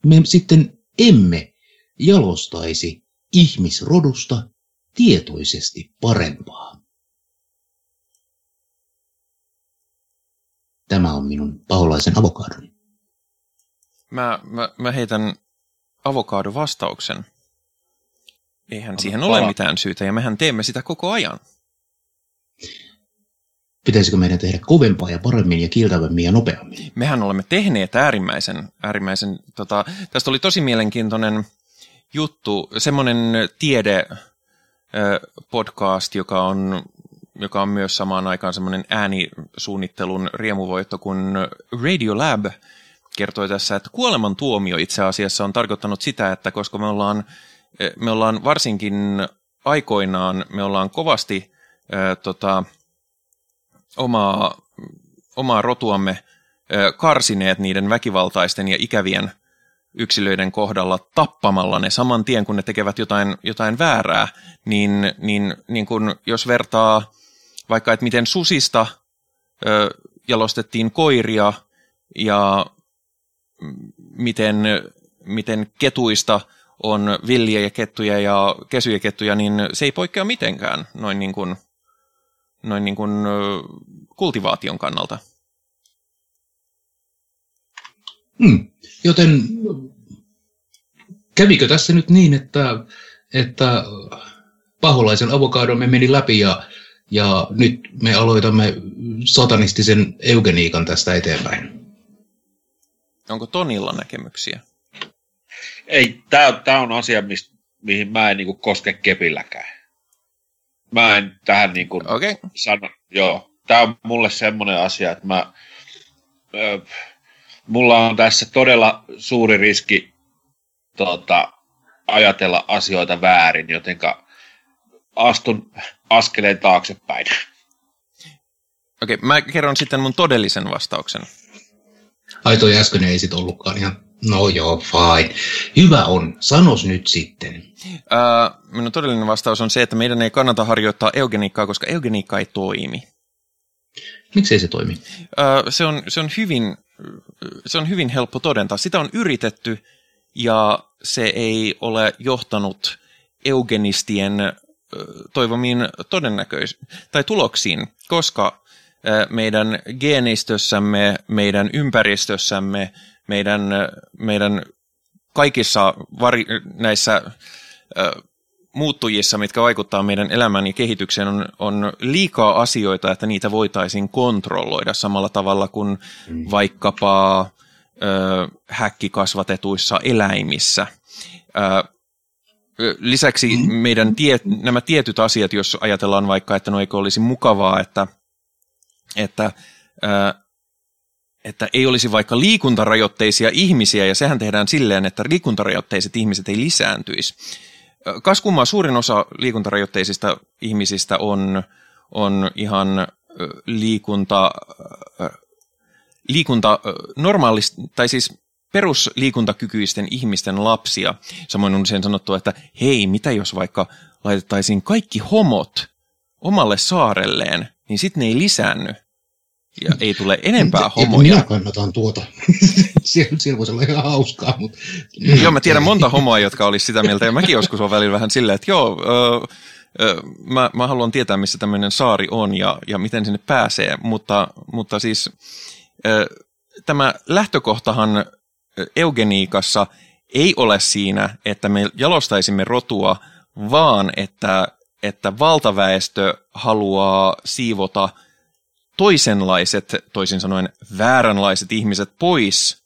me sitten emme jalostaisi ihmisrodusta tietoisesti parempaa? Tämä on minun paholaisen avokadoni. Mä, mä, mä heitän avokadovastauksen. Eihän Anna siihen palaa. ole mitään syytä, ja mehän teemme sitä koko ajan. Pitäisikö meidän tehdä kovempaa ja paremmin ja kiiltävämmin ja nopeammin? Mehän olemme tehneet äärimmäisen, äärimmäisen tota, tästä oli tosi mielenkiintoinen juttu, semmoinen tiede podcast, joka on, joka on myös samaan aikaan semmoinen äänisuunnittelun riemuvoitto, kun Radiolab kertoi tässä, että kuolemantuomio itse asiassa on tarkoittanut sitä, että koska me ollaan, me ollaan varsinkin aikoinaan, me ollaan kovasti ö, tota, omaa, omaa rotuamme ö, karsineet niiden väkivaltaisten ja ikävien yksilöiden kohdalla tappamalla ne saman tien, kun ne tekevät jotain, jotain väärää, niin, niin, niin kun jos vertaa vaikka, että miten susista ö, jalostettiin koiria ja miten, miten ketuista on villiä ja kettuja ja kesyjä kettuja, niin se ei poikkea mitenkään noin niin kuin, noin niin kuin kultivaation kannalta. Hmm. Joten kävikö tässä nyt niin, että, että paholaisen avokadomme meni läpi ja, ja nyt me aloitamme satanistisen eugeniikan tästä eteenpäin? Onko Tonilla näkemyksiä? Ei, tää on asia, mist, mihin mä en niinku koske kepilläkään. Mä en tähän niinku Okei, okay. sano, joo. Tää on mulle semmoinen asia, että mä, ö, mulla on tässä todella suuri riski tota, ajatella asioita väärin, jotenka astun askeleen taaksepäin. okay, mä kerron sitten mun todellisen vastauksen. Ai toi äsken ei sit ollutkaan ihan, no joo, fine. Hyvä on, sanos nyt sitten. Ää, minun todellinen vastaus on se, että meidän ei kannata harjoittaa eugeniikkaa, koska eugeniikka ei toimi. Miksei se toimi? Ää, se, on, se, on hyvin, se on hyvin helppo todentaa. Sitä on yritetty ja se ei ole johtanut eugenistien toivomiin todennäköis- tai tuloksiin, koska meidän geenistössämme, meidän ympäristössämme, meidän, meidän kaikissa vari- näissä muuttujissa, mitkä vaikuttaa meidän elämään ja kehitykseen, on, on liikaa asioita, että niitä voitaisiin kontrolloida samalla tavalla kuin vaikkapa ö, häkkikasvatetuissa eläimissä. Ö, ö, lisäksi meidän tie, nämä tietyt asiat, jos ajatellaan vaikka, että no eikö olisi mukavaa, että, että ö, että ei olisi vaikka liikuntarajoitteisia ihmisiä, ja sehän tehdään silleen, että liikuntarajoitteiset ihmiset ei lisääntyisi. Ö, Kas kummaa suurin osa liikuntarajoitteisista ihmisistä on, on ihan liikunta, liikunta ö, normaalista, tai siis perusliikuntakykyisten ihmisten lapsia. Samoin on usein sanottu, että hei, mitä jos vaikka laitettaisiin kaikki homot omalle saarelleen, niin sitten ne ei lisäänny. Ja ei tule enempää Ja homoja. Minä kannatan tuota. siellä, siellä voisi olla ihan hauskaa, mutta... Joo, mä tiedän monta homoa, jotka olisi sitä mieltä, ja mäkin joskus on välillä vähän silleen, että joo, ö, ö, mä, mä haluan tietää, missä tämmöinen saari on ja, ja miten sinne pääsee, mutta, mutta siis ö, tämä lähtökohtahan eugeniikassa ei ole siinä, että me jalostaisimme rotua, vaan että, että valtaväestö haluaa siivota toisenlaiset, toisin sanoen vääränlaiset ihmiset pois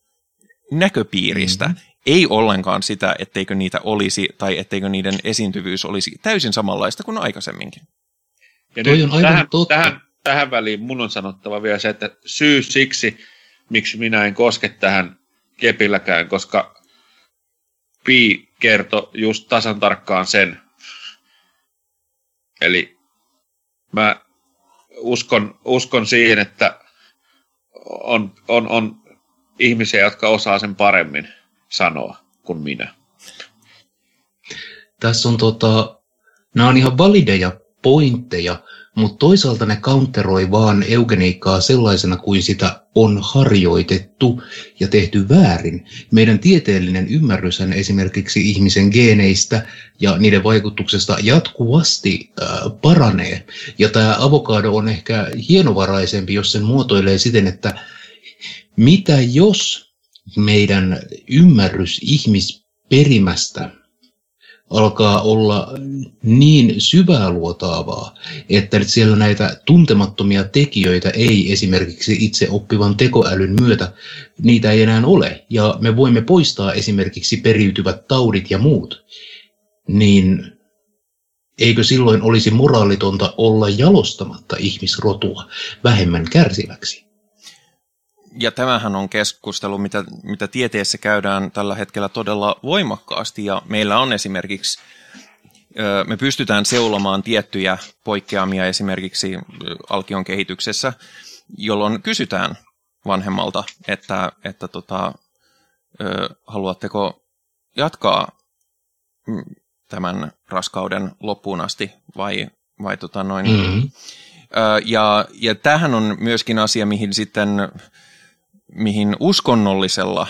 näköpiiristä. Mm-hmm. Ei ollenkaan sitä, etteikö niitä olisi tai etteikö niiden esiintyvyys olisi täysin samanlaista kuin aikaisemminkin. Ja Toi nyt on aivan tähän, totta. tähän, tähän väliin mun on sanottava vielä se, että syy siksi, miksi minä en koske tähän kepilläkään, koska Pi kertoi just tasan tarkkaan sen. Eli mä uskon, uskon siihen, että on, on, on ihmisiä, jotka osaa sen paremmin sanoa kuin minä. Tässä on tota, nämä on ihan valideja pointteja, mutta toisaalta ne counteroi vaan eugeniikkaa sellaisena kuin sitä on harjoitettu ja tehty väärin. Meidän tieteellinen ymmärryshän esimerkiksi ihmisen geeneistä ja niiden vaikutuksesta jatkuvasti äh, paranee. Ja tämä avokado on ehkä hienovaraisempi, jos sen muotoilee siten, että mitä jos meidän ymmärrys ihmisperimästä alkaa olla niin syvää luotaavaa, että siellä näitä tuntemattomia tekijöitä ei esimerkiksi itse oppivan tekoälyn myötä, niitä ei enää ole. Ja me voimme poistaa esimerkiksi periytyvät taudit ja muut. Niin eikö silloin olisi moraalitonta olla jalostamatta ihmisrotua vähemmän kärsiväksi? Ja tämähän on keskustelu, mitä, mitä tieteessä käydään tällä hetkellä todella voimakkaasti. Ja meillä on esimerkiksi, me pystytään seulomaan tiettyjä poikkeamia esimerkiksi alkion kehityksessä, jolloin kysytään vanhemmalta, että, että tota, haluatteko jatkaa tämän raskauden loppuun asti vai, vai tota noin. Mm-hmm. Ja, ja tämähän on myöskin asia, mihin sitten mihin uskonnollisella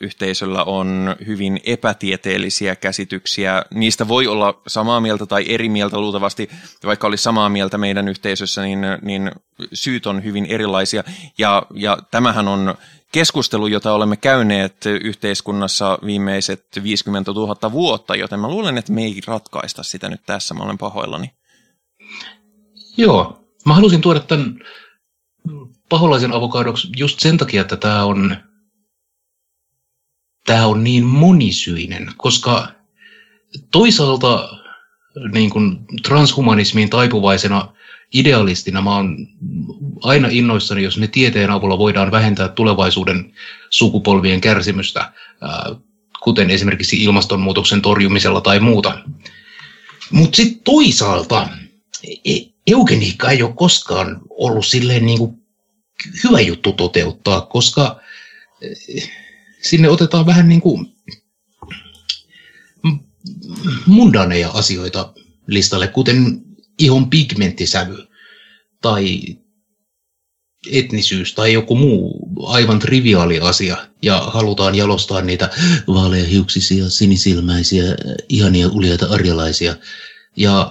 yhteisöllä on hyvin epätieteellisiä käsityksiä. Niistä voi olla samaa mieltä tai eri mieltä luultavasti, vaikka olisi samaa mieltä meidän yhteisössä, niin, niin syyt on hyvin erilaisia. Ja, ja tämähän on keskustelu, jota olemme käyneet yhteiskunnassa viimeiset 50 000 vuotta, joten mä luulen, että me ei ratkaista sitä nyt tässä, mä olen pahoillani. Joo, mä halusin tuoda tämän paholaisen avokadoksi just sen takia, että tämä on, tämä on niin monisyinen, koska toisaalta niin kuin transhumanismiin taipuvaisena idealistina mä oon aina innoissani, jos ne tieteen avulla voidaan vähentää tulevaisuuden sukupolvien kärsimystä, kuten esimerkiksi ilmastonmuutoksen torjumisella tai muuta. Mutta sitten toisaalta e, eugeniikka ei ole koskaan ollut silleen niin kuin hyvä juttu toteuttaa, koska eh, sinne otetaan vähän niin kuin mundaneja asioita listalle, kuten ihon pigmenttisävy tai etnisyys tai joku muu aivan triviaali asia ja halutaan jalostaa niitä vaaleahiuksisia, sinisilmäisiä, ihania uljaita arjalaisia. Ja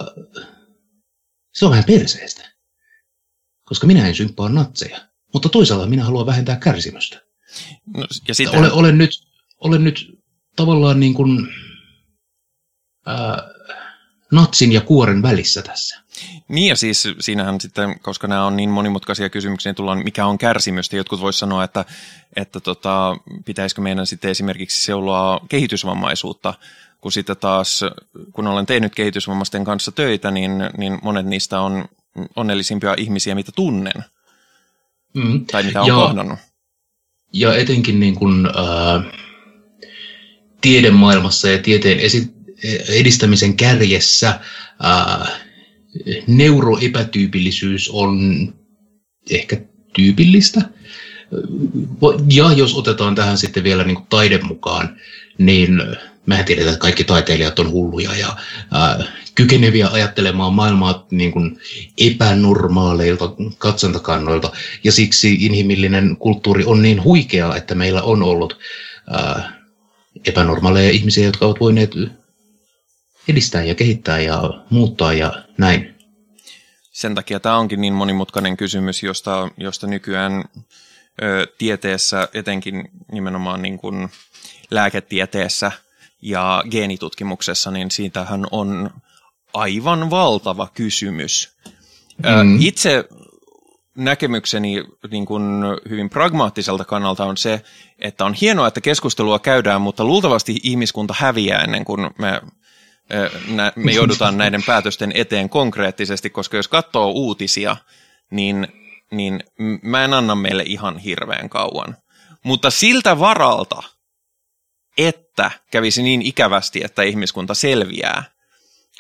se on vähän perseestä, koska minä en symppaa natseja. Mutta toisaalta minä haluan vähentää kärsimystä. No, ja sitä... olen, olen, nyt, olen nyt tavallaan niin kuin, ää, natsin ja kuoren välissä tässä. Niin ja siis siinähän sitten, koska nämä on niin monimutkaisia kysymyksiä, niin tullaan, mikä on kärsimystä. Jotkut voisivat sanoa, että, että tota, pitäisikö meidän sitten esimerkiksi seuloa kehitysvammaisuutta, kun sitten taas, kun olen tehnyt kehitysvammaisten kanssa töitä, niin, niin monet niistä on onnellisimpia ihmisiä, mitä tunnen. Mm. Tai mitä on ja, kohdannut. Ja etenkin niin kuin, äh, tiedemaailmassa ja tieteen esi- edistämisen kärjessä äh, neuroepätyypillisyys on ehkä tyypillistä. Ja jos otetaan tähän sitten vielä niin kuin taide mukaan, niin mehän tiedetään, että kaikki taiteilijat on hulluja ja äh, kykeneviä ajattelemaan maailmaa niin kuin epänormaaleilta katsontakannoilta. Ja siksi inhimillinen kulttuuri on niin huikea, että meillä on ollut ää, epänormaaleja ihmisiä, jotka ovat voineet edistää ja kehittää ja muuttaa ja näin. Sen takia tämä onkin niin monimutkainen kysymys, josta, josta nykyään ö, tieteessä, etenkin nimenomaan niin kuin lääketieteessä ja geenitutkimuksessa, niin siitähän on aivan valtava kysymys. Mm. Itse näkemykseni niin kuin hyvin pragmaattiselta kannalta on se, että on hienoa, että keskustelua käydään, mutta luultavasti ihmiskunta häviää ennen kuin me, me joudutaan näiden päätösten eteen konkreettisesti, koska jos katsoo uutisia, niin, niin mä en anna meille ihan hirveän kauan. Mutta siltä varalta, että kävisi niin ikävästi, että ihmiskunta selviää,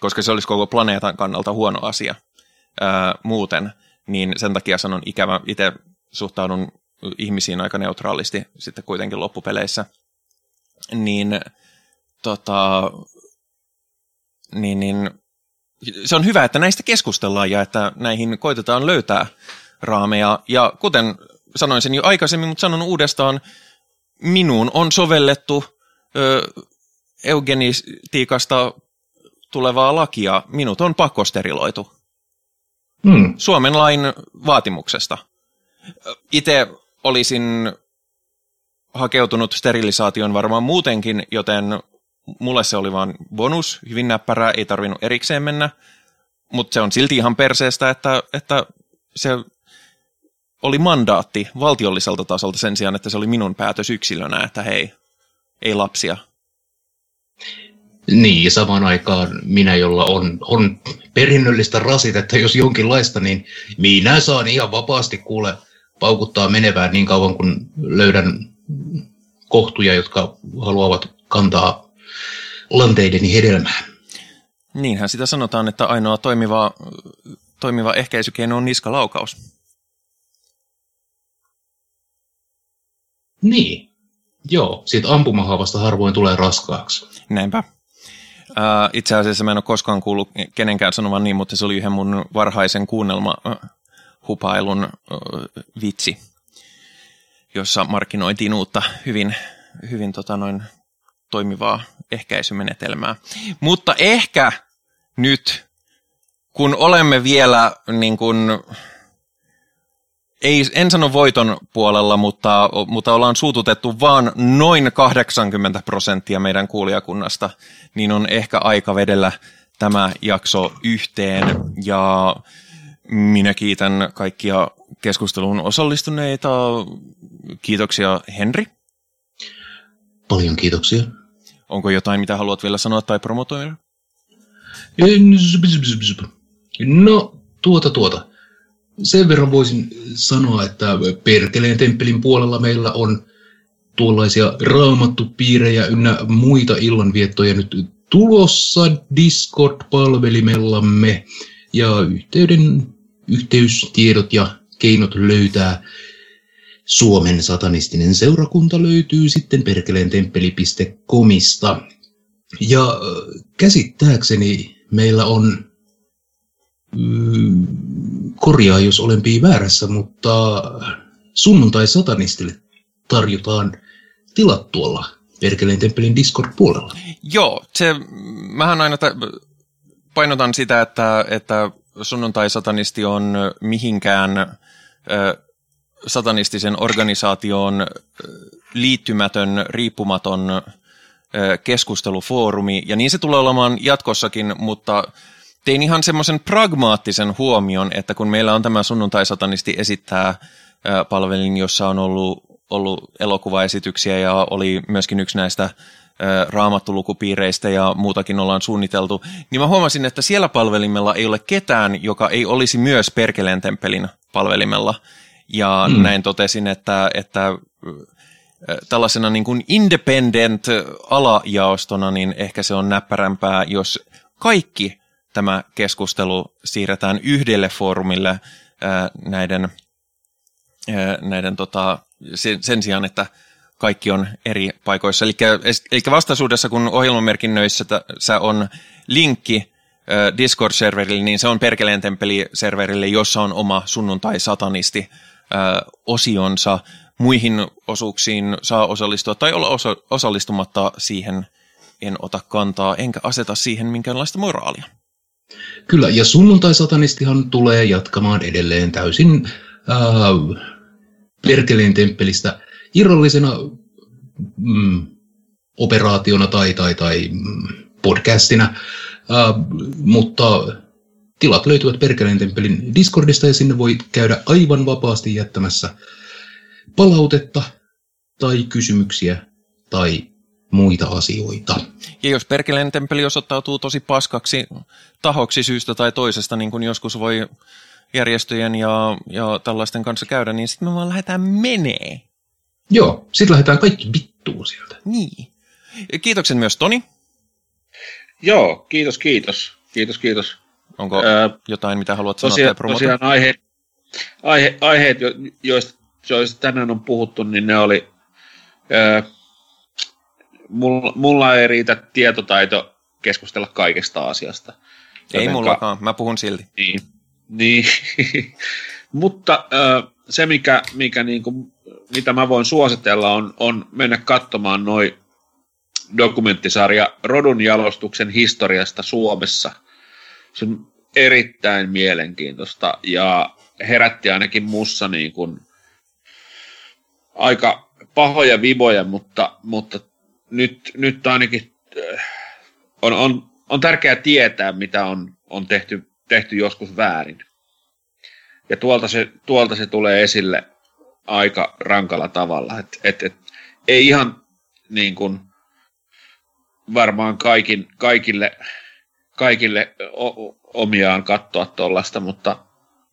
koska se olisi koko planeetan kannalta huono asia ää, muuten, niin sen takia sanon ikävä, itse suhtaudun ihmisiin aika neutraalisti sitten kuitenkin loppupeleissä, niin, tota, niin, niin se on hyvä, että näistä keskustellaan ja että näihin koitetaan löytää raameja. Ja kuten sanoin sen jo aikaisemmin, mutta sanon uudestaan, minuun on sovellettu ö, eugenistiikasta tulevaa lakia, minut on pakkosteriloitu. Hmm. Suomen lain vaatimuksesta. Itse olisin hakeutunut sterilisaation varmaan muutenkin, joten mulle se oli vaan bonus, hyvin näppärää, ei tarvinnut erikseen mennä, mutta se on silti ihan perseestä, että, että se oli mandaatti valtiolliselta tasolta sen sijaan, että se oli minun päätös yksilönä, että hei, ei lapsia. Niin, ja samaan aikaan minä, jolla on, on perinnöllistä rasitetta, jos jonkinlaista, niin minä saan ihan vapaasti kuule paukuttaa menevään niin kauan, kun löydän kohtuja, jotka haluavat kantaa lanteideni hedelmää. Niinhän sitä sanotaan, että ainoa toimiva, toimiva ehkäisykeino on niskalaukaus. Niin, joo. Siitä ampumahaavasta harvoin tulee raskaaksi. Näinpä. Uh, itse asiassa mä en ole koskaan kuullut kenenkään sanovan niin, mutta se oli yhden mun varhaisen kuunnelma uh, hupailun uh, vitsi, jossa markkinoitiin uutta hyvin, hyvin tota noin, toimivaa ehkäisymenetelmää. Mutta ehkä nyt, kun olemme vielä niin kuin, ei, en sano voiton puolella, mutta, mutta ollaan suututettu vaan noin 80 prosenttia meidän kuulijakunnasta, niin on ehkä aika vedellä tämä jakso yhteen. Ja minä kiitän kaikkia keskusteluun osallistuneita. Kiitoksia Henri. Paljon kiitoksia. Onko jotain, mitä haluat vielä sanoa tai promotoida? No, tuota tuota. Sen verran voisin sanoa, että Perkeleen temppelin puolella meillä on tuollaisia raamattupiirejä ynnä muita illanviettoja nyt tulossa Discord-palvelimellamme ja yhteyden, yhteystiedot ja keinot löytää Suomen satanistinen seurakunta löytyy sitten perkeleentemppeli.comista. Ja käsittääkseni meillä on mm, korjaa, jos olen väärässä, mutta sunnuntai-satanistille tarjotaan tilat tuolla Perkeleen temppelin Discord-puolella. Joo, se, mähän aina t- painotan sitä, että, että sunnuntai-satanisti on mihinkään ö, satanistisen organisaation liittymätön, riippumaton ö, keskustelufoorumi, ja niin se tulee olemaan jatkossakin, mutta tein ihan semmoisen pragmaattisen huomion, että kun meillä on tämä sunnuntai-satanisti esittää palvelin, jossa on ollut, ollut elokuvaesityksiä ja oli myöskin yksi näistä raamattulukupiireistä ja muutakin ollaan suunniteltu, niin mä huomasin, että siellä palvelimella ei ole ketään, joka ei olisi myös Perkeleen temppelin palvelimella. Ja mm. näin totesin, että, että tällaisena niin kuin independent alajaostona, niin ehkä se on näppärämpää, jos kaikki tämä keskustelu siirretään yhdelle foorumille ää, näiden, ää, näiden tota, sen, sen sijaan, että kaikki on eri paikoissa. Eli, eli vastaisuudessa, kun ohjelmamerkinnöissä on linkki Discord-serverille, niin se on Perkeleen temppeli-serverille, jossa on oma sunnuntai-satanisti osionsa. Muihin osuuksiin saa osallistua tai olla osa- osallistumatta siihen en ota kantaa, enkä aseta siihen minkäänlaista moraalia. Kyllä, ja sunnuntai-satanistihan tulee jatkamaan edelleen täysin äh, Perkeleen temppelistä irrallisena mm, operaationa tai, tai, tai mm, podcastina, äh, mutta tilat löytyvät Perkeleen temppelin Discordista ja sinne voi käydä aivan vapaasti jättämässä palautetta tai kysymyksiä tai muita asioita. Ja jos Perkeleen temppeli osoittautuu tosi paskaksi tahoksi syystä tai toisesta, niin kuin joskus voi järjestöjen ja, ja tällaisten kanssa käydä, niin sitten me vaan lähdetään menee. Joo, sitten lähdetään kaikki vittuun sieltä. Niin. Kiitoksen myös Toni. Joo, kiitos, kiitos. Kiitos, kiitos. Onko Ää, jotain, mitä haluat sanoa tosiaan, tai promota? Tosiaan aihe, aihe, aiheet, joista, joista tänään on puhuttu, niin ne oli... Ää, mulla, mulla ei riitä tietotaito keskustella kaikesta asiasta. Ei Jotenka, mullakaan, mä puhun silti. Niin, niin. mutta äh, se, mikä, mikä niin kuin, mitä mä voin suositella, on, on mennä katsomaan noin dokumenttisarja Rodun jalostuksen historiasta Suomessa. Se on erittäin mielenkiintoista ja herätti ainakin mussa niin kuin aika pahoja viboja, mutta, mutta nyt, nyt ainakin äh, on, on, on tärkeää tietää, mitä on, on tehty, tehty joskus väärin. Ja tuolta se, tuolta se tulee esille aika rankalla tavalla. Et, et, et, ei ihan niin kuin, varmaan kaikin, kaikille, kaikille o, omiaan katsoa tuollaista, mutta,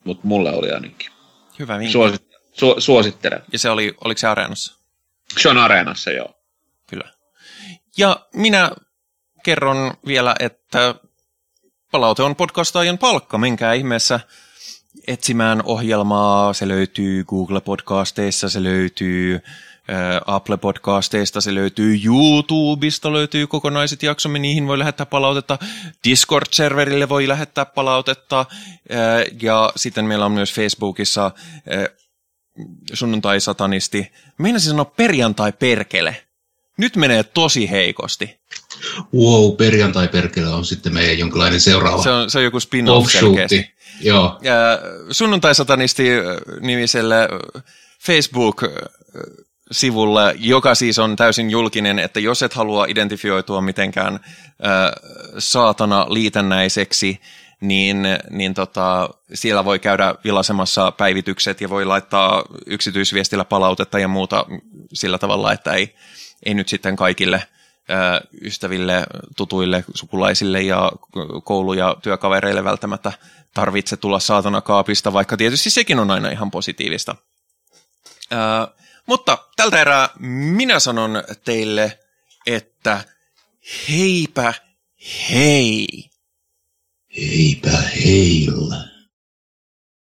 mutta mulle oli ainakin. Hyvä vinkki. Suosit, su, suosittelen. Ja se oli, oliko se Areenassa? Se on Areenassa, joo. Kyllä. Ja minä kerron vielä, että palaute on podcastaajan palkka. Menkää ihmeessä etsimään ohjelmaa. Se löytyy Google Podcasteissa, se löytyy Apple Podcasteista, se löytyy YouTubesta, löytyy kokonaiset jaksomme, niihin voi lähettää palautetta. Discord-serverille voi lähettää palautetta. Ja sitten meillä on myös Facebookissa sunnuntai-satanisti. Meinasin sanoa perjantai-perkele. Nyt menee tosi heikosti. Wow, perjantai-perkele on sitten meidän jonkinlainen seuraava Se on, se on joku spin-off selkeästi. Joo. Ja sunnuntai-satanisti nimiselle Facebook-sivulle, joka siis on täysin julkinen, että jos et halua identifioitua mitenkään äh, saatana liitännäiseksi, niin, niin tota, siellä voi käydä vilasemassa päivitykset ja voi laittaa yksityisviestillä palautetta ja muuta sillä tavalla, että ei, ei nyt sitten kaikille ystäville, tutuille, sukulaisille ja koulu- ja työkavereille välttämättä tarvitse tulla saatana kaapista, vaikka tietysti sekin on aina ihan positiivista. Ää, mutta tältä erää minä sanon teille, että heipä hei! Heipä heillä.